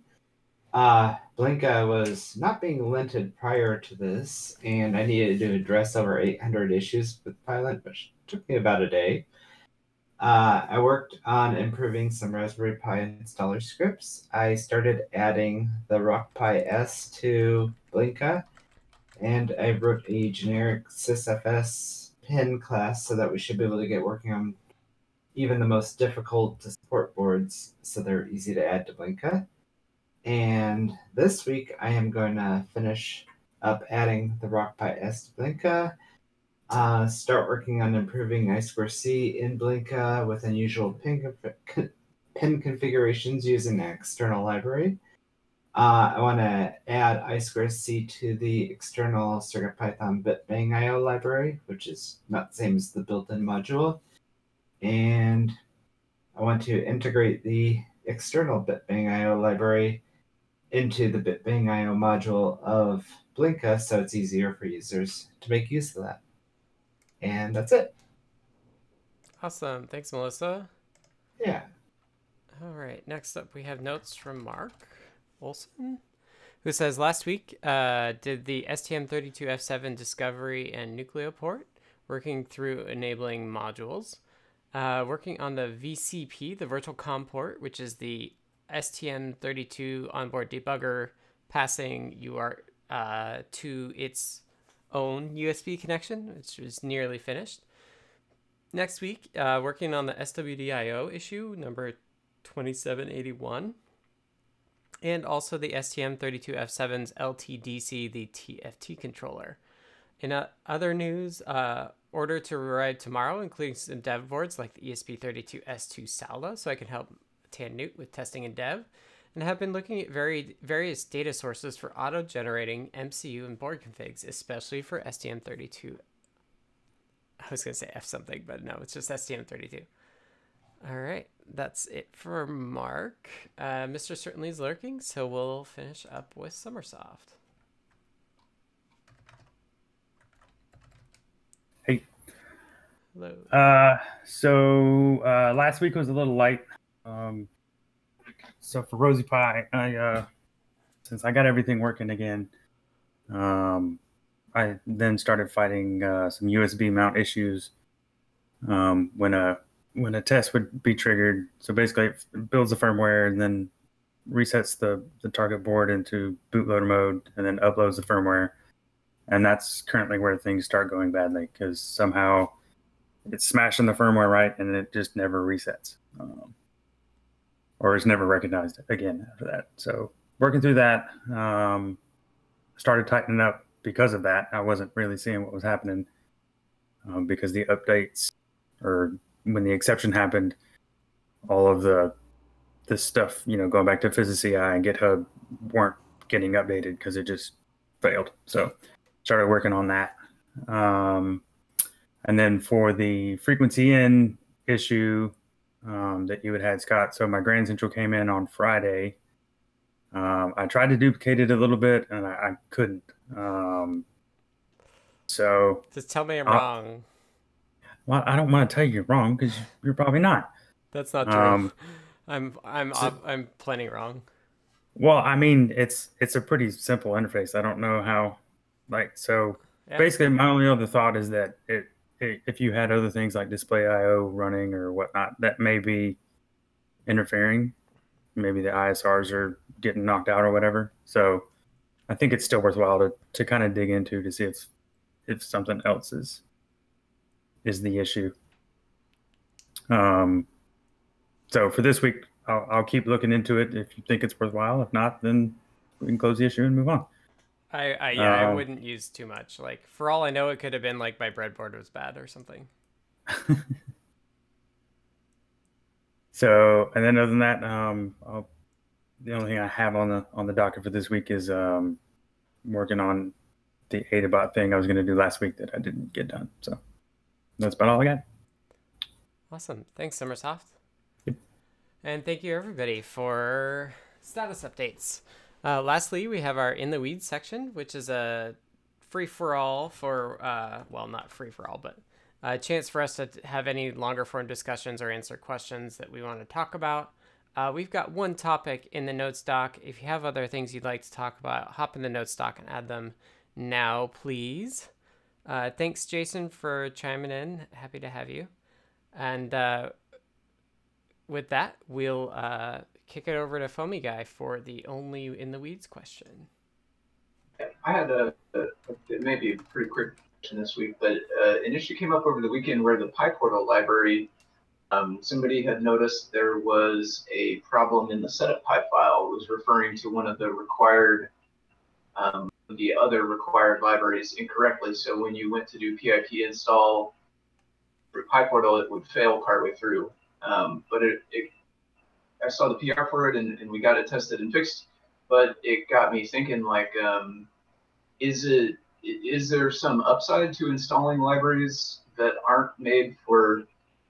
Uh, Blinka was not being linted prior to this, and I needed to address over 800 issues with Pylint, which took me about a day. Uh, I worked on improving some Raspberry Pi installer scripts. I started adding the RockPi S to Blinka and I wrote a generic sysfs pin class so that we should be able to get working on even the most difficult to support boards so they're easy to add to Blinka. And this week I am going to finish up adding the RockPi S to Blinka, uh, start working on improving I2C in Blinka with unusual pin, pin configurations using an external library uh, I want to add I2C to the external CircuitPython BitBang IO library, which is not the same as the built-in module. And I want to integrate the external BitBang IO library into the BitBang IO module of Blinka so it's easier for users to make use of that. And that's it. Awesome. Thanks, Melissa. Yeah. All right. Next up, we have notes from Mark. Olson, who says last week uh, did the STM32F7 discovery and Nucleoport, working through enabling modules, uh, working on the VCP, the virtual COM port, which is the STM32 onboard debugger, passing UART uh, to its own USB connection, which is nearly finished. Next week, uh, working on the SWDIO issue number 2781 and also the STM32F7's LTDC, the TFT controller. In uh, other news, uh, order to arrive tomorrow, including some dev boards like the ESP32S2 Saola, so I can help tannewt with testing and dev, and have been looking at very various data sources for auto-generating MCU and board configs, especially for STM32. I was gonna say F something, but no, it's just STM32. All right, that's it for Mark. Uh, Mr. Certainly is lurking, so we'll finish up with Sommersoft. Hey. Hello. Uh, so uh, last week was a little light. Um, so for RosiePi, I uh, since I got everything working again, um, I then started fighting uh, some USB mount issues um, when a when a test would be triggered. So basically, it builds the firmware and then resets the the target board into bootloader mode, and then uploads the firmware. And that's currently where things start going badly because somehow it's smashing the firmware right, and it just never resets, um, or is never recognized again after that. So working through that, um, started tightening up because of that. I wasn't really seeing what was happening um, because the updates or when the exception happened, all of the this stuff, you know, going back to physaCI and GitHub weren't getting updated because it just failed. So started working on that. Um, and then for the frequency in issue um, that you had had, Scott, so my Grand Central came in on Friday. Um, I tried to duplicate it a little bit and I, I couldn't. Um, so just tell me I'm wrong. Well, I don't want to tell you you're wrong because you're probably not. That's not true. Um, [laughs] I'm I'm so, I'm plenty wrong. Well, I mean, it's it's a pretty simple interface. I don't know how, like, so yeah. basically, my only other thought is that it if you had other things like display IO running or whatnot, that may be interfering. Maybe the ISRs are getting knocked out or whatever. So I think it's still worthwhile to, to kind of dig into to see if if something else is is the issue. Um, so for this week, I'll, I'll keep looking into it if you think it's worthwhile. If not, then we can close the issue and move on. I, I yeah, I wouldn't use too much. Like for all I know, it could have been like my breadboard was bad or something. [laughs] so, and then other than that, um, I'll, the only thing I have on the on the docket for this week is um, working on the Adabot thing I was going to do last week that I didn't get done. So that's about all I got. Awesome. Thanks, Sommersoft. Yep. And thank you, everybody, for status updates. Uh, lastly, we have our In the Weeds section, which is a free for all for, uh, well, not free for all, but a chance for us to have any longer form discussions or answer questions that we want to talk about. Uh, we've got one topic in the notes doc. If you have other things you'd like to talk about, hop in the notes doc and add them now, please. Uh, thanks, Jason, for chiming in. Happy to have you. And uh, with that, we'll uh, kick it over to Foamy Guy for the only in the weeds question. I had a, a it may be a pretty quick question this week, but uh, an issue came up over the weekend where the PyPortal library, um, somebody had noticed there was a problem in the setup py file. It was referring to one of the required um, the other required libraries incorrectly. So when you went to do pip install through PyPortal, it would fail partway through. Um, but it, it, I saw the PR for it and, and, we got it tested and fixed. But it got me thinking, like, um, is it is there some upside to installing libraries that aren't made for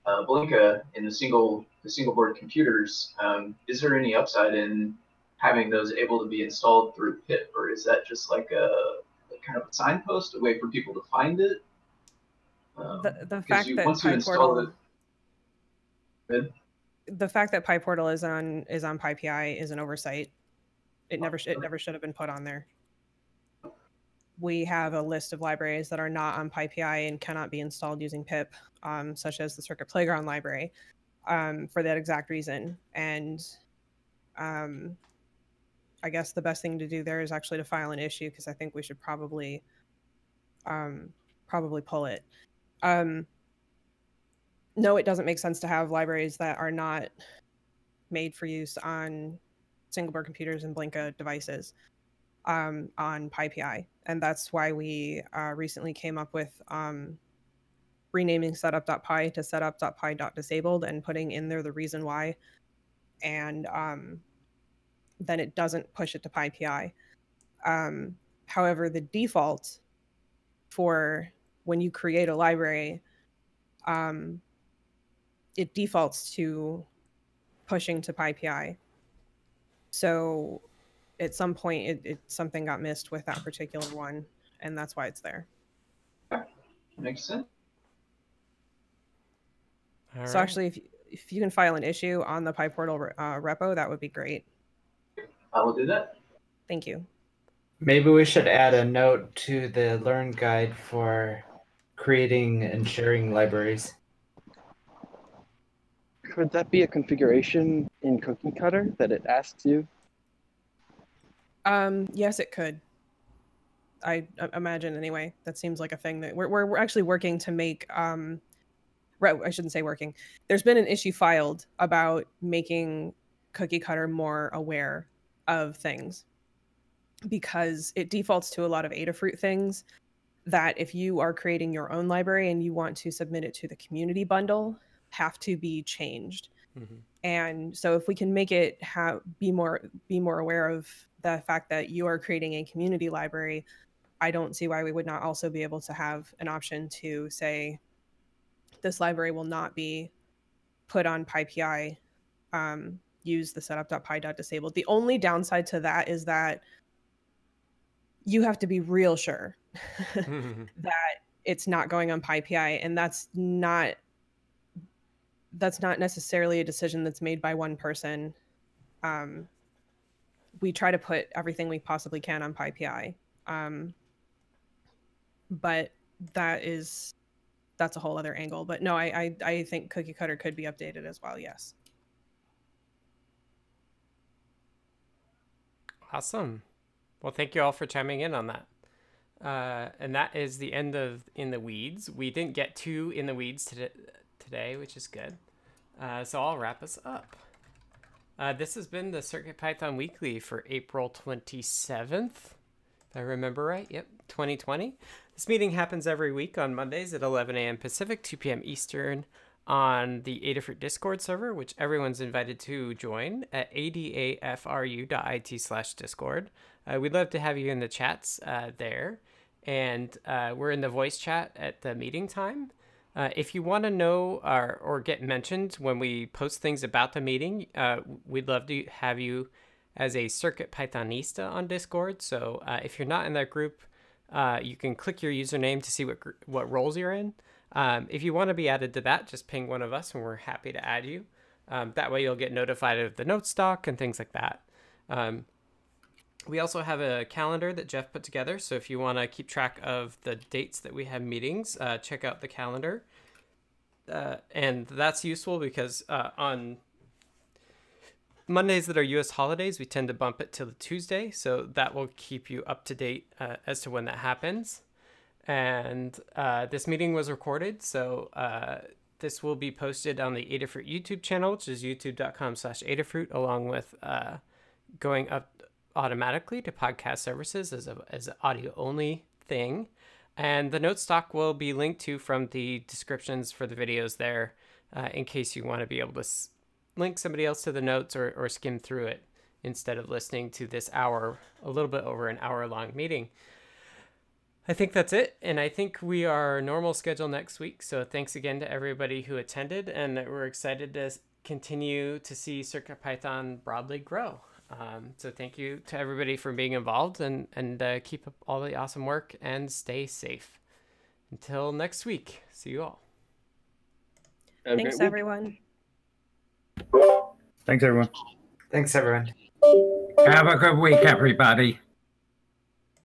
uh, Blinka in the single the single board computers? Um, is there any upside in having those able to be installed through pip, or is that just like a, a kind of a signpost, a way for people to find it? Um, the, the fact you, that PyPortal, it, the fact that PyPortal is on is on PyPI is an oversight. It never it never should have been put on there. We have a list of libraries that are not on PyPI and cannot be installed using pip, um, such as the Circuit Playground library, um, for that exact reason. And um, I guess the best thing to do there is actually to file an issue because I think we should probably um, probably pull it. No, it doesn't make sense to have libraries that are not made for use on single board computers and Blinka devices. um, on PyPI, and that's why we uh, recently came up with um, renaming setup.py to setup.py.disabled and putting in there the reason why, and um, then it doesn't push it to PyPI. Um, however, the default for when you create a library, um, it defaults to pushing to PyPI. So at some point, it, it something got missed with that particular one, and that's why it's there. Makes sense. All so right. actually, if if you can file an issue on the PyPortal uh, repo, that would be great. I will do that. Thank you. Maybe we should add a note to the Learn Guide for creating and sharing libraries. Could that be a configuration in Cookie Cutter that it asks you? Um, yes, it could. I imagine anyway. That seems like a thing that we're we're, we're actually working to make. Um, right, I shouldn't say working. There's been an issue filed about making Cookie Cutter more aware of things because it defaults to a lot of Adafruit things that if you are creating your own library and you want to submit it to the community bundle have to be changed Mhm. and so if we can make it have be more be more aware of the fact that you are creating a community library i don't see why we would not also be able to have an option to say this library will not be put on pypi um, use the setup.py.disabled the only downside to that is that you have to be real sure [laughs] [laughs] that it's not going on PyPI, and that's not that's not necessarily a decision that's made by one person. Um, we try to put everything we possibly can on PyPI, um, but that is that's a whole other angle. But no, I, I I think Cookie Cutter could be updated as well. Yes. Awesome. Well, thank you all for chiming in on that. Uh, and that is the end of In the Weeds. We didn't get too in the weeds today, today which is good. Uh, so I'll wrap us up. Uh, this has been the CircuitPython Weekly for April 27th. If I remember right. Yep, 2020. This meeting happens every week on Mondays at 11 a.m. Pacific, 2 p.m. Eastern on the Adafruit Discord server, which everyone's invited to join at adafru.it slash discord. Uh, we'd love to have you in the chats uh, there. And uh, we're in the voice chat at the meeting time. Uh, if you want to know or, or get mentioned when we post things about the meeting, uh, we'd love to have you as a Circuit Pythonista on Discord. So uh, if you're not in that group, uh, you can click your username to see what what roles you're in. Um, if you want to be added to that, just ping one of us, and we're happy to add you. Um, that way, you'll get notified of the notes doc and things like that. Um, we also have a calendar that Jeff put together. So if you want to keep track of the dates that we have meetings, uh, check out the calendar. Uh, and that's useful because uh, on Mondays that are U.S. holidays, we tend to bump it to the Tuesday. So that will keep you up to date uh, as to when that happens. And uh, this meeting was recorded. So uh, this will be posted on the Adafruit YouTube channel, which is youtube.com slash Adafruit, along with going up automatically to podcast services as a as an audio only thing. And the notes doc will be linked to from the descriptions for the videos there, uh, in case you want to be able to s- link somebody else to the notes or, or skim through it instead of listening to this hour, a little bit over an hour long meeting. I think that's it. And I think we are normal schedule next week. So thanks again to everybody who attended. And we're excited to continue to see CircuitPython broadly grow. Um, so thank you to everybody for being involved and, and uh, keep up all the awesome work and stay safe. Until next week, see you all. Have Thanks, everyone. Thanks, everyone. Thanks, everyone. Have a good week, everybody.